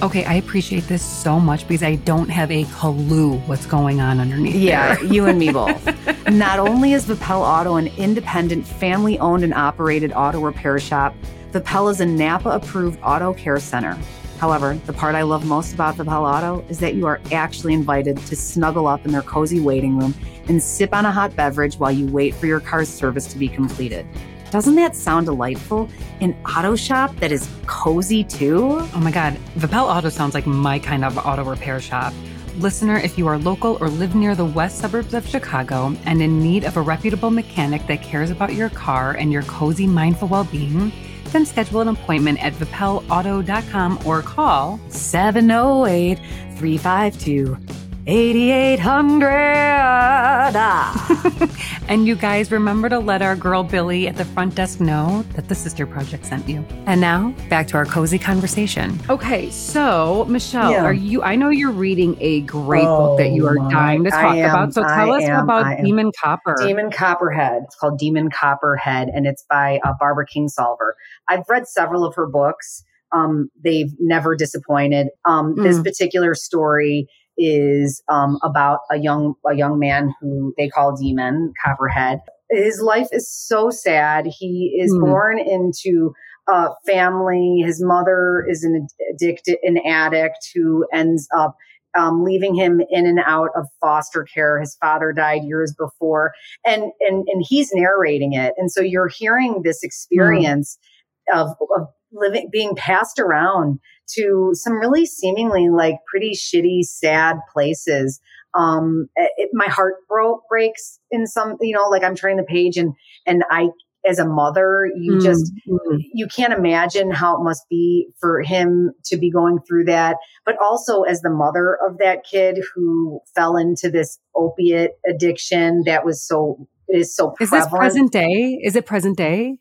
Okay, I appreciate this so much because I don't have a clue what's going on underneath.
Yeah, you and me both. Not only is Vipel Auto an independent, family owned and operated auto repair shop, Vipel is a NAPA approved auto care center. However, the part I love most about Vipel Auto is that you are actually invited to snuggle up in their cozy waiting room and sip on a hot beverage while you wait for your car's service to be completed. Doesn't that sound delightful? An auto shop that is cozy too?
Oh my God, Vipel Auto sounds like my kind of auto repair shop. Listener, if you are local or live near the west suburbs of Chicago and in need of a reputable mechanic that cares about your car and your cozy, mindful well being, then schedule an appointment at vipelauto.com or call
708 352 8800.
and you guys remember to let our girl Billy at the front desk know that the Sister Project sent you. And now back to our cozy conversation. Okay, so Michelle,
Yeah.
are you? I know you're reading a great
Oh
book that you are dying to talk
am,
about. So tell
I
us
am,
about
I am.
Demon Copper.
Demon Copperhead. It's called Demon Copperhead, and it's by uh, Barbara Kingsolver. I've read several of her books. Um, they've never disappointed. Um, This
Mm.
particular story is um, about a young a young man who they call Demon Copperhead. His life is so sad. He is
Mm.
born into a family. His mother is an addicted, an addict who ends up um, leaving him in and out of foster care. His father died years before, and and and he's narrating it, and so you're hearing this experience of, of living, being passed around to some really seemingly like pretty shitty, sad places. Um, it, my heart broke breaks in some, you know, like I'm turning the page, and and I, as a mother, you
Mm,
just you can't imagine how it must be for him to be going through that. But also as the mother of that kid who fell into this opiate addiction that was so is so
Is this present day? Is it present day?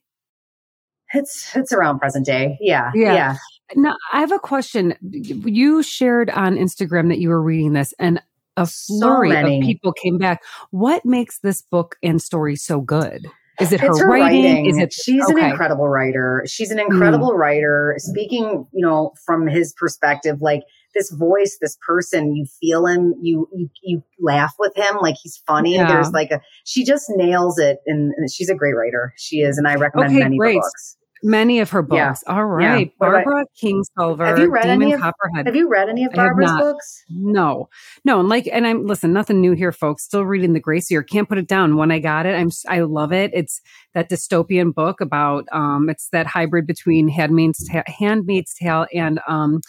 It's it's around present day. Yeah.
Yeah.
Yeah.
Now, I have a question. You shared on Instagram that you were reading this, and a flurry
many.
of people came back. What makes this book and story so good? Is it her,
her
writing?
writing.
Is it
She's an incredible writer. She's an mm. incredible writer. Speaking, you know, from his perspective, like this voice, this person, you feel him, you you you laugh with him, like he's funny.
Yeah.
There's like a she just nails it, and, and she's a great writer. She is, and I recommend
Okay,
many
great.
books.
Many of her books.
Yeah.
All right.
About-
Barbara Kingsolver,
Have you read
Demon
any of-
Copperhead.
Have you read any of Barbara's books?
No, no, and like, and I'm listen, nothing new here, folks. Still reading the Grace Year. Can't put it down. When I got it, I'm, I love it. It's that dystopian book about, um, it's that hybrid between Handmaid's Ta- Handmaid's Tale and um,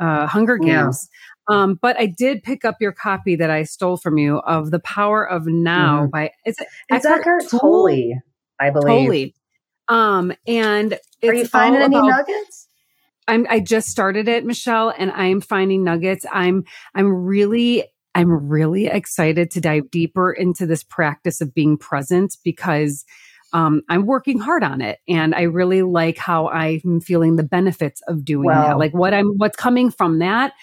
uh, Hunger
Yeah.
Games. Um, but I did pick up your copy that I stole from you of The Power of Now
Mhm.
by it's
It's
Eckhart? Tolle,
I believe.
Tolle. Um, and it's
Are you finding any
about
nuggets?
I'm I just started it, Michelle, and I'm finding nuggets. I'm I'm really I'm really excited to dive deeper into this practice of being present because um, I'm working hard on it, and I really like how I'm feeling the benefits of doing that. Like what I'm what's coming from that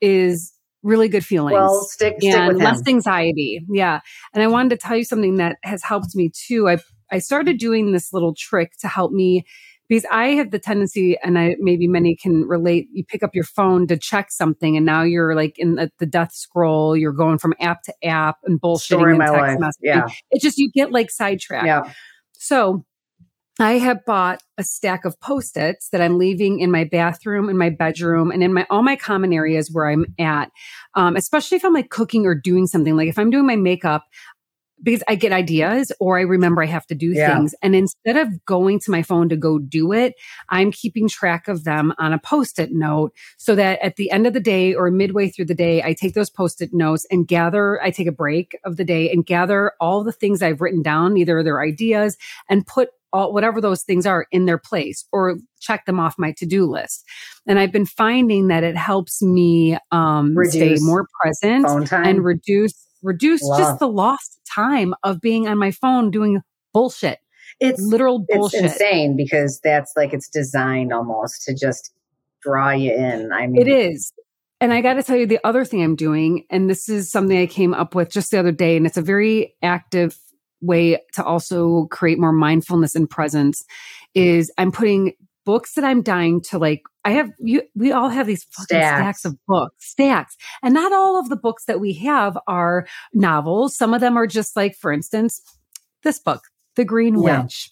is really good feelings
Well, stick stick
and less anxiety. Yeah. And I wanted to tell you something that has helped me too. I I started doing this little trick to help me because I have the tendency, and I maybe many can relate. You pick up your phone to check something, and now you're like in the, the death scroll. You're going from app to app and bullshitting
Story
and
my
text
life.
messaging.
Yeah.
It just you get like sidetracked.
Yeah.
So I have bought a stack of post-its that I'm leaving in my bathroom, in my bedroom, and in my all my common areas where I'm at. Um, especially if I'm like cooking or doing something. Like if I'm doing my makeup, because I get ideas or I remember I have to do
Yeah.
things. And instead of going to my phone to go do it, I'm keeping track of them on a post-it note so that at the end of the day or midway through the day, I take those post-it notes and gather, I take a break of the day and gather all the things I've written down, either their ideas and put all whatever those things are in their place or check them off my to-do list. And I've been finding that it helps me um stay more present and reduce reduce
Love.
just the lost time of being on my phone doing bullshit,
it's
literal bullshit.
it's insane because that's like it's designed almost to just draw you in. I mean,
It is. And I got to tell you the other thing I'm doing, and this is something I came up with just the other day, and it's a very active way to also create more mindfulness and presence is I'm putting books that I'm dying to like. I have you. We all have these fucking stacks. stacks of books, stacks, and not all of the books that we have are novels. Some of them are just like, for instance, this book, The Green yeah. Witch.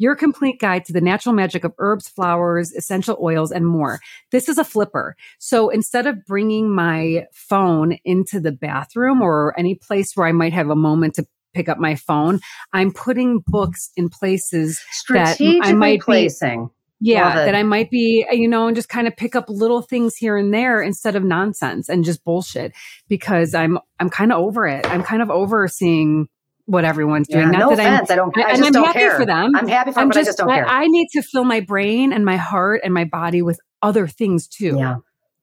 Your complete guide to the natural magic of herbs, flowers, essential oils, and more. This is a flipper. So instead of bringing my phone into the bathroom or any place where I might have a moment to pick up my phone, I'm putting books in places that I might
placing.
Be, yeah, that I might be, you know, and just kind of pick up little things here and there instead of nonsense and just bullshit because I'm I'm kind of over it. I'm kind of over seeing what everyone's doing.
Yeah, Not no that offense. I'm, I don't. I just
I'm
don't
happy
care.
for them.
I'm happy for them, I'm just, I just don't care.
I need to fill my brain and my heart and my body with other things too.
Yeah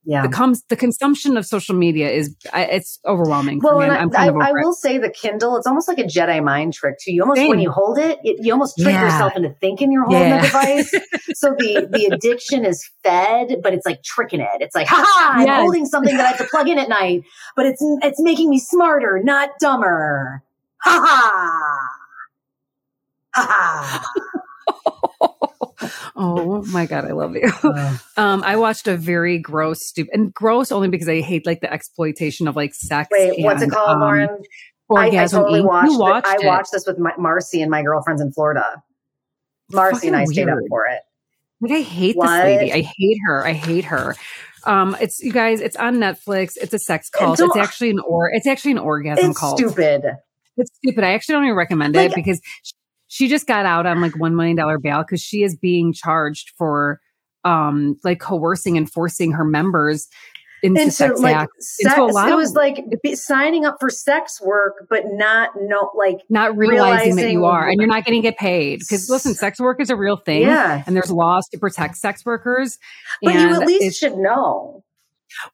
yeah.
the comes the consumption of social media is it's overwhelming.
Well,
and
I, I, I will say the Kindle, it's almost like a Jedi mind trick too. You almost Same. when you hold it, it, you almost trick yeah. yourself into thinking you're holding yeah. the device. so the the addiction is fed, but it's like tricking it. It's like, ha ha, I'm holding something that I have to plug in at night, but it's it's making me smarter, not dumber. Ha ha. Ha ha.
oh my god, I love you. Uh, um, I watched a very gross, stupid, and gross only because I hate like the exploitation of like sex.
Wait,
and,
what's it called, um, Lauren?
Orgasm.
I, I totally watched.
watched
it. I watched this with my, Marcy and my girlfriends in Florida. Marcy and I weird. stayed up for it.
Like I hate what? this lady. I hate her. I hate her. Um, it's you guys. It's on Netflix. It's a sex cult. It's actually an or. It's actually an orgasm
it's
cult.
Stupid.
It's stupid. I actually don't even recommend like, it because she just got out on like $1 million bail because she is being charged for um like coercing and forcing her members into, into sex like acts. Sex, into
it was like signing up for sex work, but not no like
not realizing, realizing that you are, and you're not going to get paid because listen, sex work is a real thing,
yeah,
and there's laws to protect sex workers.
But you at least should know.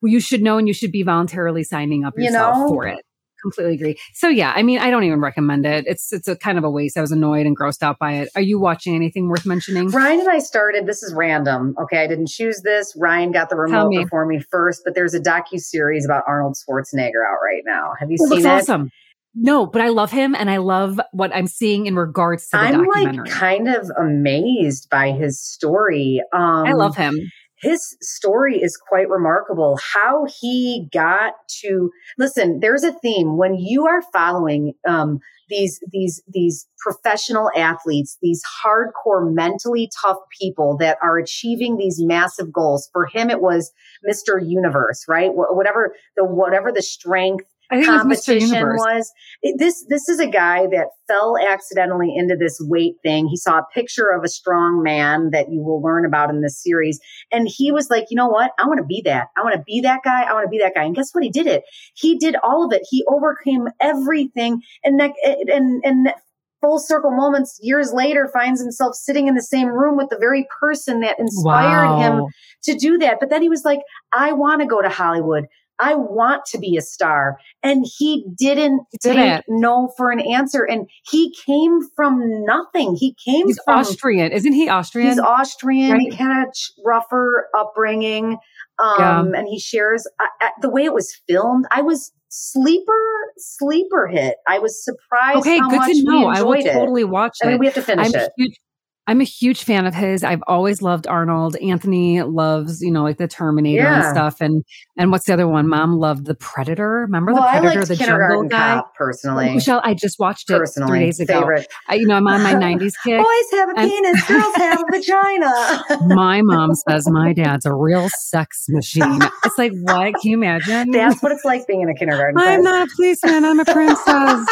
Well, you should know, and you should be voluntarily signing up yourself you know? for it completely agree. So yeah, I mean, I don't even recommend it. It's it's a kind of a waste. I was annoyed and grossed out by it. Are you watching anything worth mentioning?
Ryan and I started. This is random. Okay, I didn't choose this. Ryan got the remote me. before me first, but there's a docu series about Arnold Schwarzenegger out right now. Have you it seen it?
Awesome. No, but I love him and I love what I'm seeing in regards to the documentary.
I'm
documentary.
like kind of amazed by his story. Um,
I love him
his story is quite remarkable. How he got to listen. There's a theme when you are following um, these these these professional athletes, these hardcore, mentally tough people that are achieving these massive goals. For him, it was Mr. Universe, right? Whatever the whatever the strength competition was, was. This this is a guy that fell accidentally into this weight thing. He saw a picture of a strong man that you will learn about in this series, and he was like, you know what? I want to be that. I want to be that guy. I want to be that guy. And guess what? He did it. He did all of it. He overcame everything, and that, and and full circle moments years later finds himself sitting in the same room with the very person that inspired wow. him to do that. But then he was like, I want to go to Hollywood. I want to be a star. And he didn't Did take it. no for an answer. And he came from nothing. He came
he's
from
Austrian. Isn't he Austrian?
He's Austrian. Right? He had a rougher upbringing. Um, yeah. and he shares uh, the way it was filmed. I was sleeper, sleeper hit. I was surprised okay, how good to know. I will
totally watch
it. I mean, we have to finish I'm it.
Huge, I'm a huge fan of his. I've always loved Arnold. Anthony loves, you know, like the Terminator yeah. and stuff. And and what's the other one? Mom loved the Predator. Remember well, the Predator, the jungle guy?
Cop, personally, oh,
Michelle, I just watched it personally, three days ago. Favorite. I, you know, I'm on my '90s kick.
Boys have a and, penis, girls have a vagina.
my mom says my dad's a real sex machine. It's like, what? Can you imagine?
That's what it's like being in a kindergarten.
I'm not a policeman. I'm a princess.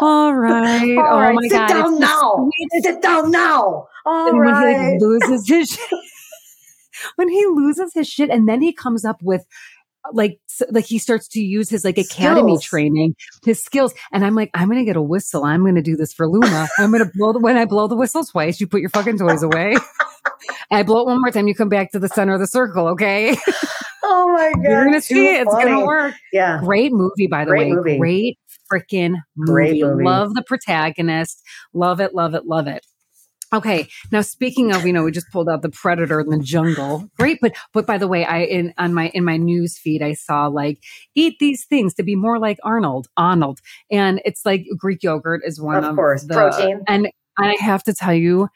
All right.
All
oh
right.
my
Sit
God.
down now. Need to sit down now. All
and
right.
When he loses his shit, when he loses his shit and then he comes up with like like he starts to use his like academy skills. training his skills and i'm like i'm gonna get a whistle i'm gonna do this for luna i'm gonna blow the when i blow the whistle twice you put your fucking toys away i blow it one more time you come back to the center of the circle okay
oh my god
you're gonna see it it's gonna work
yeah
great movie by the
great
way
movie.
great freaking movie. movie. Love the protagonist. Love it, love it, love it. Okay. Now speaking of, you know, we just pulled out the predator in the jungle. Great, but but by the way, I in on my in my news feed I saw like eat these things to be more like Arnold. Arnold. And it's like Greek yogurt is one of,
Of course,
the
protein.
And I have to tell you,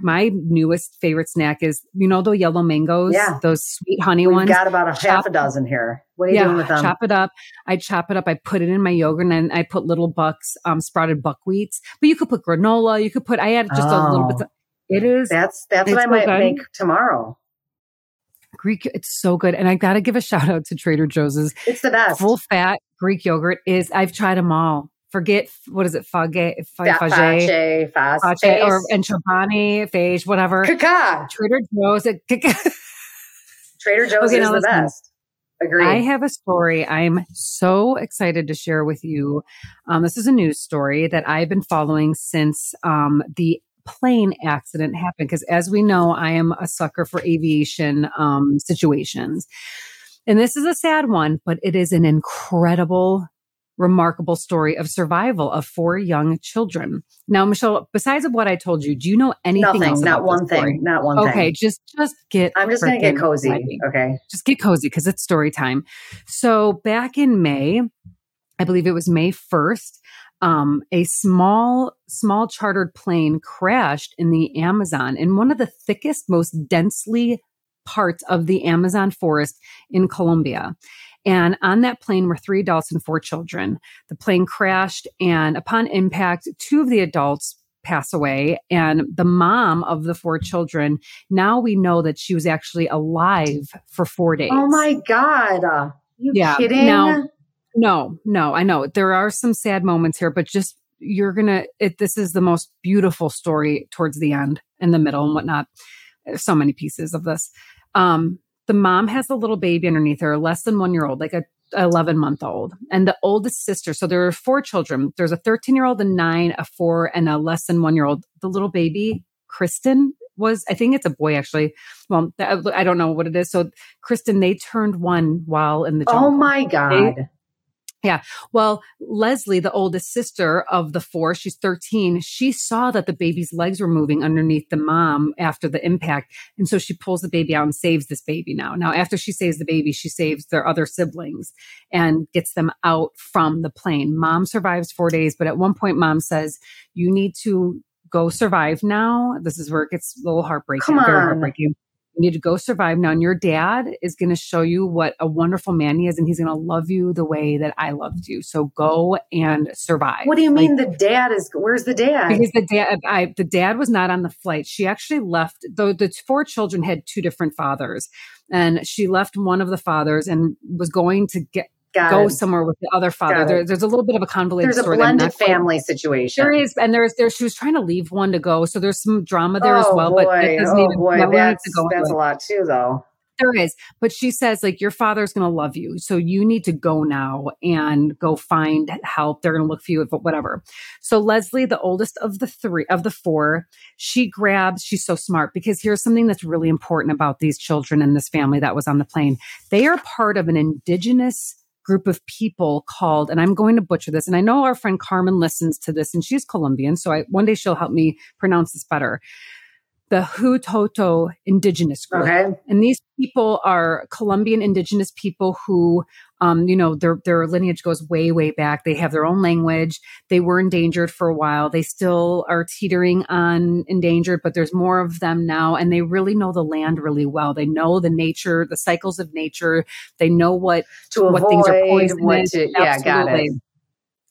my newest favorite snack is you know the yellow mangoes,
Yeah.
those sweet honey ones.
We've
ones.
got about a half a dozen here. What are you doing with them?
chop it up. I chop it up. I put it in my yogurt, and then I put little bucks, um, sprouted buckwheats. But you could put granola. You could put. I add just a little
Oh.
bit. It is
That's that's what I might
good.
make tomorrow.
Greek. It's so good, and I got to give a shout out to Trader Joe's.
It's the best.
Full fat Greek yogurt is. I've tried them all. Forget what is it? Fage,
Fa-
fage,
fast,
fage, or and chobani, phage, whatever.
Kaka.
Trader Joe's. it-
Trader Joe's
Okay,
is the best. Agreed.
I have a story I'm so excited to share with you. Um, this is a news story that I've been following since um, the plane accident happened. Because as we know, I am a sucker for aviation um, situations. And this is a sad one, but it is an incredible, remarkable story of survival of four young children. Now, Michelle, besides of what I told you, do you know anything
Nothing. Not one thing. Not one
Okay,
thing.
just just get.
I'm just going to get cozy. Okay.
just get cozy because it's story time. So back in May, I believe it was May 1st, um, a small, small chartered plane crashed in the Amazon in one of the thickest, most densely parts of the Amazon forest in Colombia. And on that plane were three adults and four children. The plane crashed, and upon impact, two of the adults pass away, and the mom of the four children now we know that she was actually alive for four days.
Oh my God. Uh, you
Yeah,
kidding?
now- No, no, I know there are some sad moments here, but just you're gonna. It, this is the most beautiful story towards the end, in the middle, and whatnot. So many pieces of this. Um, the mom has a little baby underneath her, less than one year old, like a 11 month old, and the oldest sister. So there are four children. There's a 13 year old, a nine, a four, and a less than one year old. The little baby, Kristen, was I think it's a boy actually. Well, I don't know what it is. So Kristen, they turned one while in the oh jungle.
Oh my God.
Well, Leslie, the oldest sister of the four, she's 13, she saw that the baby's legs were moving underneath the mom after the impact. And so she pulls the baby out and saves this baby now. Now, after she saves the baby, she saves their other siblings and gets them out from the plane. Mom survives four days, but at one point, mom says, You need to go survive now. This is where it gets a little heartbreaking.
Come
very heartbreaking. You need to go survive now. And your dad is going to show you what a wonderful man he is, and he's going to love you the way that I loved you. So go and survive.
What do you
Like,
mean the dad is? Where's the dad?
because the dad, I, the dad was not on the flight. She actually left. Though the four children had two different fathers, and she left one of the fathers and was going to get
Got
go
it.
somewhere with the other father. There, there's a little bit of a convoluted
There's a
story. that I'm
blended
not quite-
family situation.
There is, and there's there. She was trying to leave one to go, so there's some drama there as
oh
well.
boy.
But it doesn't
oh
even,
boy, that's
to
that's a lot too, though.
There is, but she says like your father's going to love you, so you need to go now and go find help. They're going to look for you, but whatever. So Leslie, the oldest of the three of the four, she grabs. She's so smart because here's something that's really important about these children and this family that was on the plane. They are part of an indigenous group of people called, and I'm going to butcher this, and I know our friend Carmen listens to this, and she's Colombian, so I one day she'll help me pronounce this better. The Hutoto Indigenous Group.
Okay.
And these people are Colombian indigenous people who, um, you know, their their lineage goes way, way back. They have their own language. They were endangered for a while. They still are teetering on endangered, but there's more of them now, and they really know the land really well. They know the nature, the cycles of nature. They know what
To
what things are poisonous.
what to yeah, got it.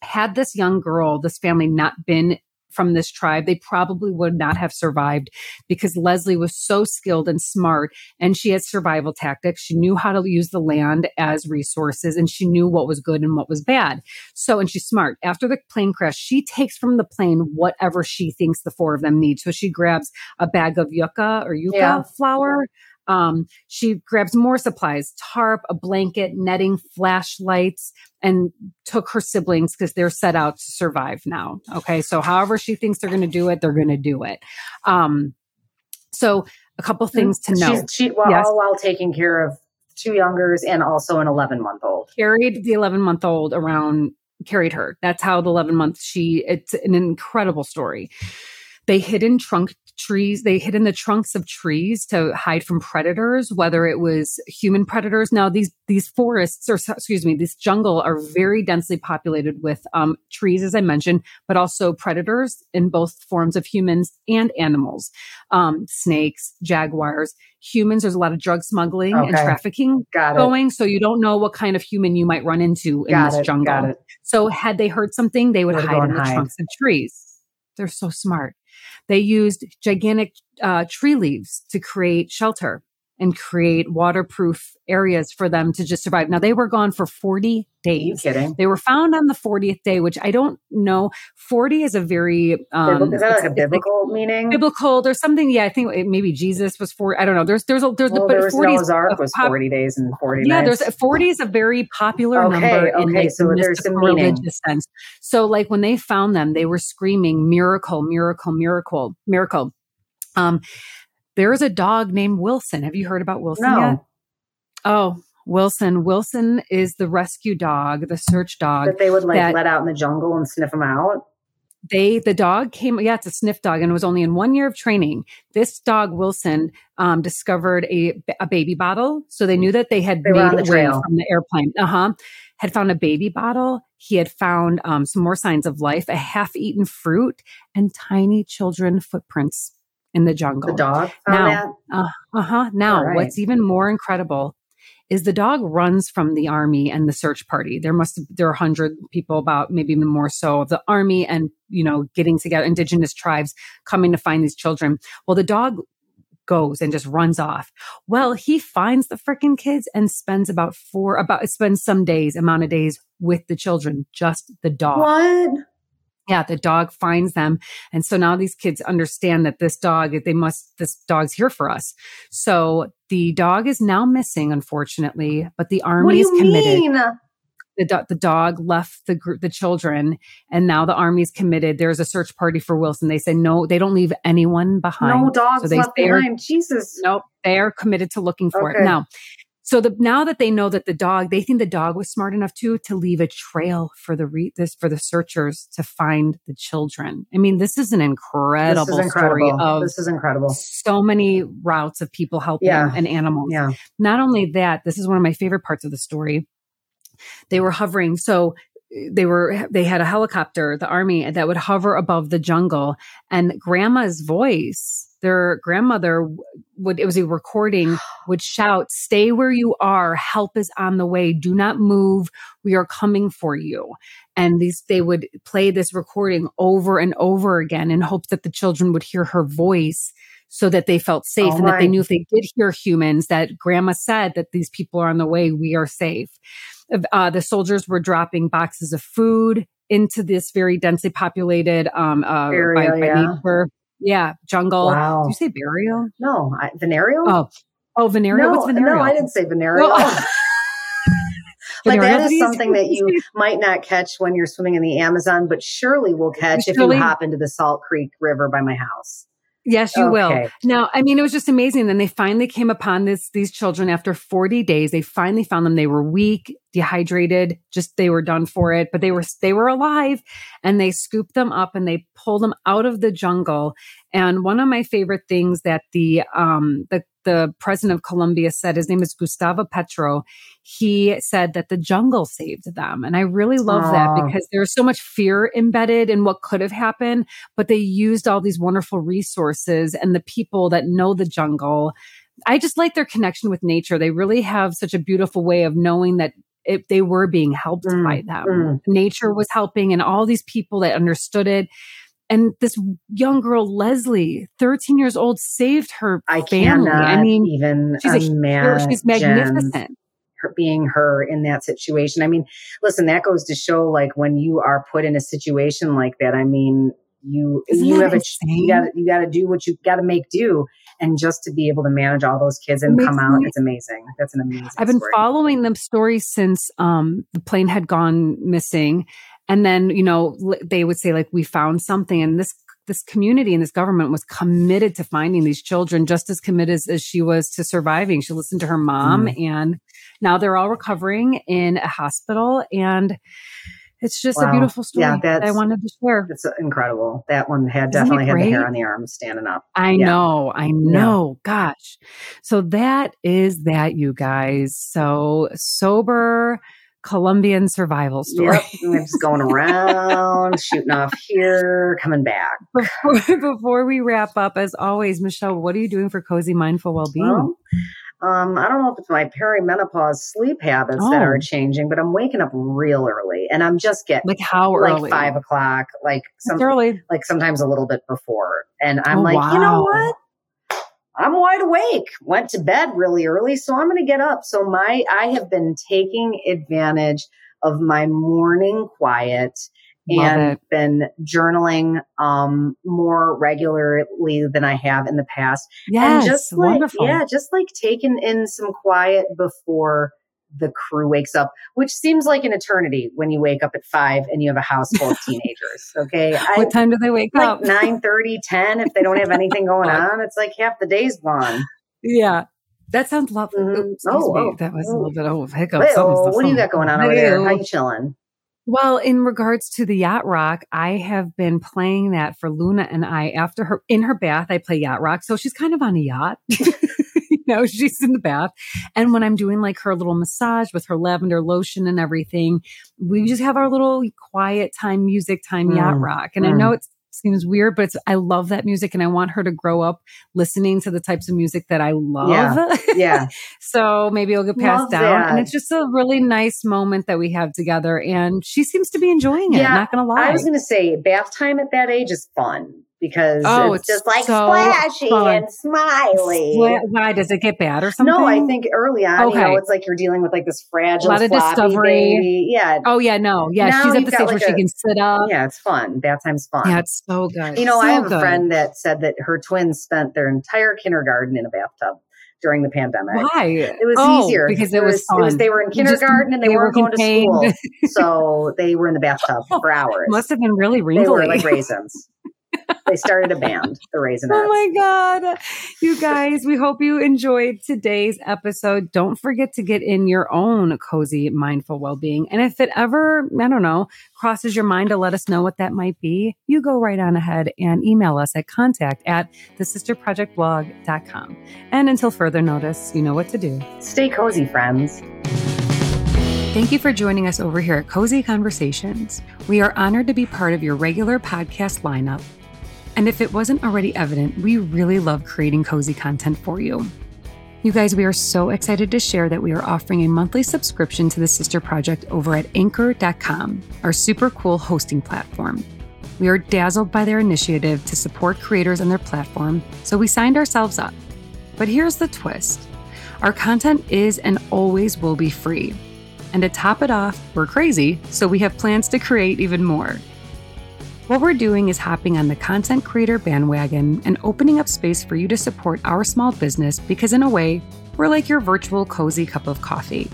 Had this young girl, this family not been from this tribe, they probably would not have survived because Leslie was so skilled and smart and she had survival tactics. She knew how to use the land as resources and she knew what was good and what was bad. So, and she's smart. After the plane crash, she takes from the plane whatever she thinks the four of them need. So she grabs a bag of yucca or yucca
Yeah.
flour. Um, she grabs more supplies, tarp, a blanket, netting, flashlights, and took her siblings because they're set out to survive now. Okay. So however she thinks they're going to do it, they're going to do it. Um, so a couple things to know.
She's, she, well,
Yes.
all while taking care of two youngers and also an 11 month old.
carried the 11 month old around carried her that's how the 11 months she it's an incredible story they hid in trunk trees. They hid in the trunks of trees to hide from predators, whether it was human predators. Now these these forests, or excuse me, this jungle are very densely populated with um, trees, as I mentioned, but also predators in both forms of humans and animals, um, snakes, jaguars. Humans, there's a lot of drug smuggling okay. and trafficking going, so you don't know what kind of human you might run into in Got this it. jungle. So had they heard something, they would hide in the hide. trunks of trees. They're so smart. They used gigantic uh, tree leaves to create shelter and create waterproof areas for them to just survive. Now they were gone for 40 days.
kidding?
They were found on the 40th day, which I don't know. 40 is a very
um, is that like a biblical like meaning?
Biblical. There's something. Yeah, I think maybe Jesus was 40. I don't know. There's there's a there's
well,
the
but 40 Noah's Ark was 40 days and 40
yeah,
nights.
there's 40 is a very popular
okay,
number
okay,
in like
so there's some religious
sense. So like when they found them, they were screaming miracle, miracle, miracle, miracle. Um, there's a dog named Wilson. Have you heard about Wilson
no.
yet? Oh, Wilson. Wilson is the rescue dog, the search dog
that they would like that, let out in the jungle and sniff them out.
They the dog came. Yeah, it's a sniff dog, and it was only in one year of training. This dog Wilson um, discovered a a baby bottle, so they knew that they had
they
made
the
away from the airplane. Uh huh. Had found a baby bottle. He had found um, some more signs of life, a half-eaten fruit, and tiny children footprints in the jungle.
The dog
now, uh huh. Now, right. what's even more incredible is the dog runs from the army and the search party. There must there are hundred people, about maybe even more so, of the army and you know getting together, indigenous tribes coming to find these children. Well, the dog goes and just runs off. Well, he finds the freaking kids and spends about four about spends some days, amount of days with the children, just the dog.
What?
Yeah, the dog finds them. And so now these kids understand that this dog, they must, this dog's here for us. So the dog is now missing, unfortunately, but the army is committed.
Mean?
The, do- the dog left the group, the children, and now the army is committed. There's a search party for Wilson. They say no, they don't leave anyone behind.
No dogs so they, left behind. Jesus.
Nope, they are committed to looking for okay. it. Now, so the, now that they know that the dog, they think the dog was smart enough too to leave a trail for the re, this for the searchers to find the children. I mean, this is an incredible,
this is
incredible. story of
this is incredible.
So many routes of people helping yeah. and animals.
Yeah.
Not only that, this is one of my favorite parts of the story. They were hovering. So eh, they were they had a helicopter the army that would hover above the jungle and grandma's voice their grandmother would it was a recording would shout stay where you are. Help is on the way. Do not move. We are coming for you. And these they would play this recording over and over again in hopes that the children would hear her voice so that they felt safe and that they knew if they did hear humans that grandma said that these people are on the way we are safe. Uh, the soldiers were dropping boxes of food into this very densely populated um, uh,
Area, by, by yeah. nature
yeah, jungle.
Wow.
Did you say burial?
No, I, venereal.
Oh, oh, venereal.
No,
What's venereal?
No, I didn't say venereal. Like that is something that you might not catch when you're swimming in the Amazon, but surely will catch if you hop into the Salt Creek River by my house.
Yes, you okay. will. Now, I mean, it was just amazing. Then they finally came upon this these children after 40 days. They finally found them. They were weak, dehydrated, just they were done for it, but they were they were alive and they scooped them up and they pulled them out of the jungle. And one of my favorite things that the um the the president of Colombia said, his name is Gustavo Petro. He said that the jungle saved them. And I really love Aww. that because there's so much fear embedded in what could have happened, but they used all these wonderful resources and the people that know the jungle. I just like their connection with nature. They really have such a beautiful way of knowing that it, they were being helped mm, by them. Mm. Nature was helping and all these people that understood it. And this young girl leslie 13 years old saved her
i
family.
I mean even
she's a, man she's magnificent.
her being her in that situation. I mean listen that goes to show like when you are put in a situation like that i mean you
Isn't
you have
insane?
a you got you got to do what you got to make do and just to be able to manage all those kids and come out it's amazing that's an amazing
i've been
story.
following them stories since um, the plane had gone missing and then, you know, they would say like, we found something and this, this community and this government was committed to finding these children just as committed as, as she was to surviving. She listened to her mom mm. and now they're all recovering in a hospital and It's just
Wow.
a beautiful story
Yeah,
that I wanted to share.
It's incredible. That one had
Isn't
definitely had the hair on the arm standing up.
I
Yeah.
know, I know. Gosh. So that is that, you guys. So sober Colombian survival story.
Yep. They're just going around, shooting off here, coming back.
Before, before we wrap up, as always, Michelle, what are you doing for cozy mindful well-being?
Well, um, I don't know if it's my perimenopause sleep habits that
Oh.
are changing, but I'm waking up real early and I'm just getting
like how early?
like five o'clock, like some,
early.
like sometimes a little bit before. And I'm
Oh,
like, you know what? I'm wide awake. Went to bed really early, so I'm going to get up. So my I have been taking advantage of my morning quiet
Love
and
it.
been journaling um more regularly than I have in the past.
Yes,
and just like
wonderful.
yeah, just like taking in some quiet before the crew wakes up, which seems like an eternity when you wake up at five and you have a house full of teenagers. Okay. I,
What time do they wake
like
up?
9 30, 10 if they don't have anything going on it's like half the day's gone
Yeah. That sounds lovely.
Mhm.
Oops,
Oh, oh,
that was a
oh.
little bit of a hiccup.
Well,
Something's-
what do you got going on over there how you chilling
Well, in regards to the yacht rock, I have been playing that for Luna and I after her in her bath. I play yacht rock. So she's kind of on a yacht. you know, she's in the bath. And when I'm doing like her little massage with her lavender lotion and everything, we just have our little quiet time, music time yacht
Mm,
rock. And I
mm.
know it seems weird, but it's, I love that music and I want her to grow up listening to the types of music that I love.
yeah yeah.
So maybe it'll get passed
Love
down. And it's just a really nice moment that we have together. And she seems to be enjoying it.
Yeah,
not going to lie.
i was gonna say bath time at that age is fun because
Oh,
it's,
it's
just like
so
splashy
fun.
and smiley
Why, why does it get bad or something?
no, I think early on, you
Okay.
know, it's like you're dealing with like this fragile, a
lot of discovery.
baby. Yeah,
Oh yeah, no, yeah.
Now
she's at the stage where
like
she can sit up.
yeah, it's fun. Bath time's fun.
Yeah, it's so good.
You know, I
So
have a friend that said that her twins spent their entire kindergarten in a bathtub during the pandemic.
Why?
It was
Oh,
easier
because it was
It was they were in
You just-
kindergarten and they,
they were
weren't going to school, so they were in the bathtub for hours.
Must have been really
they were like raisins. They started a band, the Raisinets.
Oh my God. You guys, we hope you enjoyed today's episode. Don't forget to get in your own cozy, mindful well being. And if it ever, I don't know, crosses your mind to let us know what that might be, you go right on ahead and email us at contact at the thesisterprojectblog.com. And until further notice, you know what to do.
Stay cozy, friends.
Thank you for joining us over here at Cozy Conversations. We are honored to be part of your regular podcast lineup. And if it wasn't already evident, we really love creating cozy content for you. You guys, we are so excited to share that we are offering a monthly subscription to the Sister Project over at anchor.com, our super cool hosting platform. We are dazzled by their initiative to support creators on their platform, so we signed ourselves up. But here's the twist our content is and always will be free. And to top it off, we're crazy, so we have plans to create even more. What we're doing is hopping on the content creator bandwagon and opening up space for you to support our small business because, in a way, we're like your virtual cozy cup of coffee.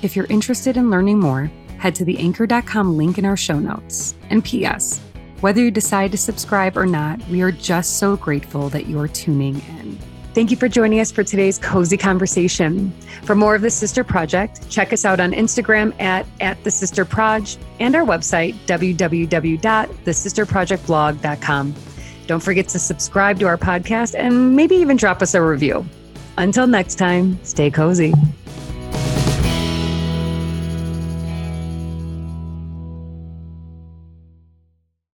If you're interested in learning more, head to the anchor.com link in our show notes. And P.S. Whether you decide to subscribe or not, we are just so grateful that you're tuning in. Thank you for joining us for today's cozy conversation. For more of the Sister Project, check us out on Instagram at, at the Sister Proj and our website, www.thesisterprojectblog.com. Don't forget to subscribe to our podcast and maybe even drop us a review. Until next time, stay cozy.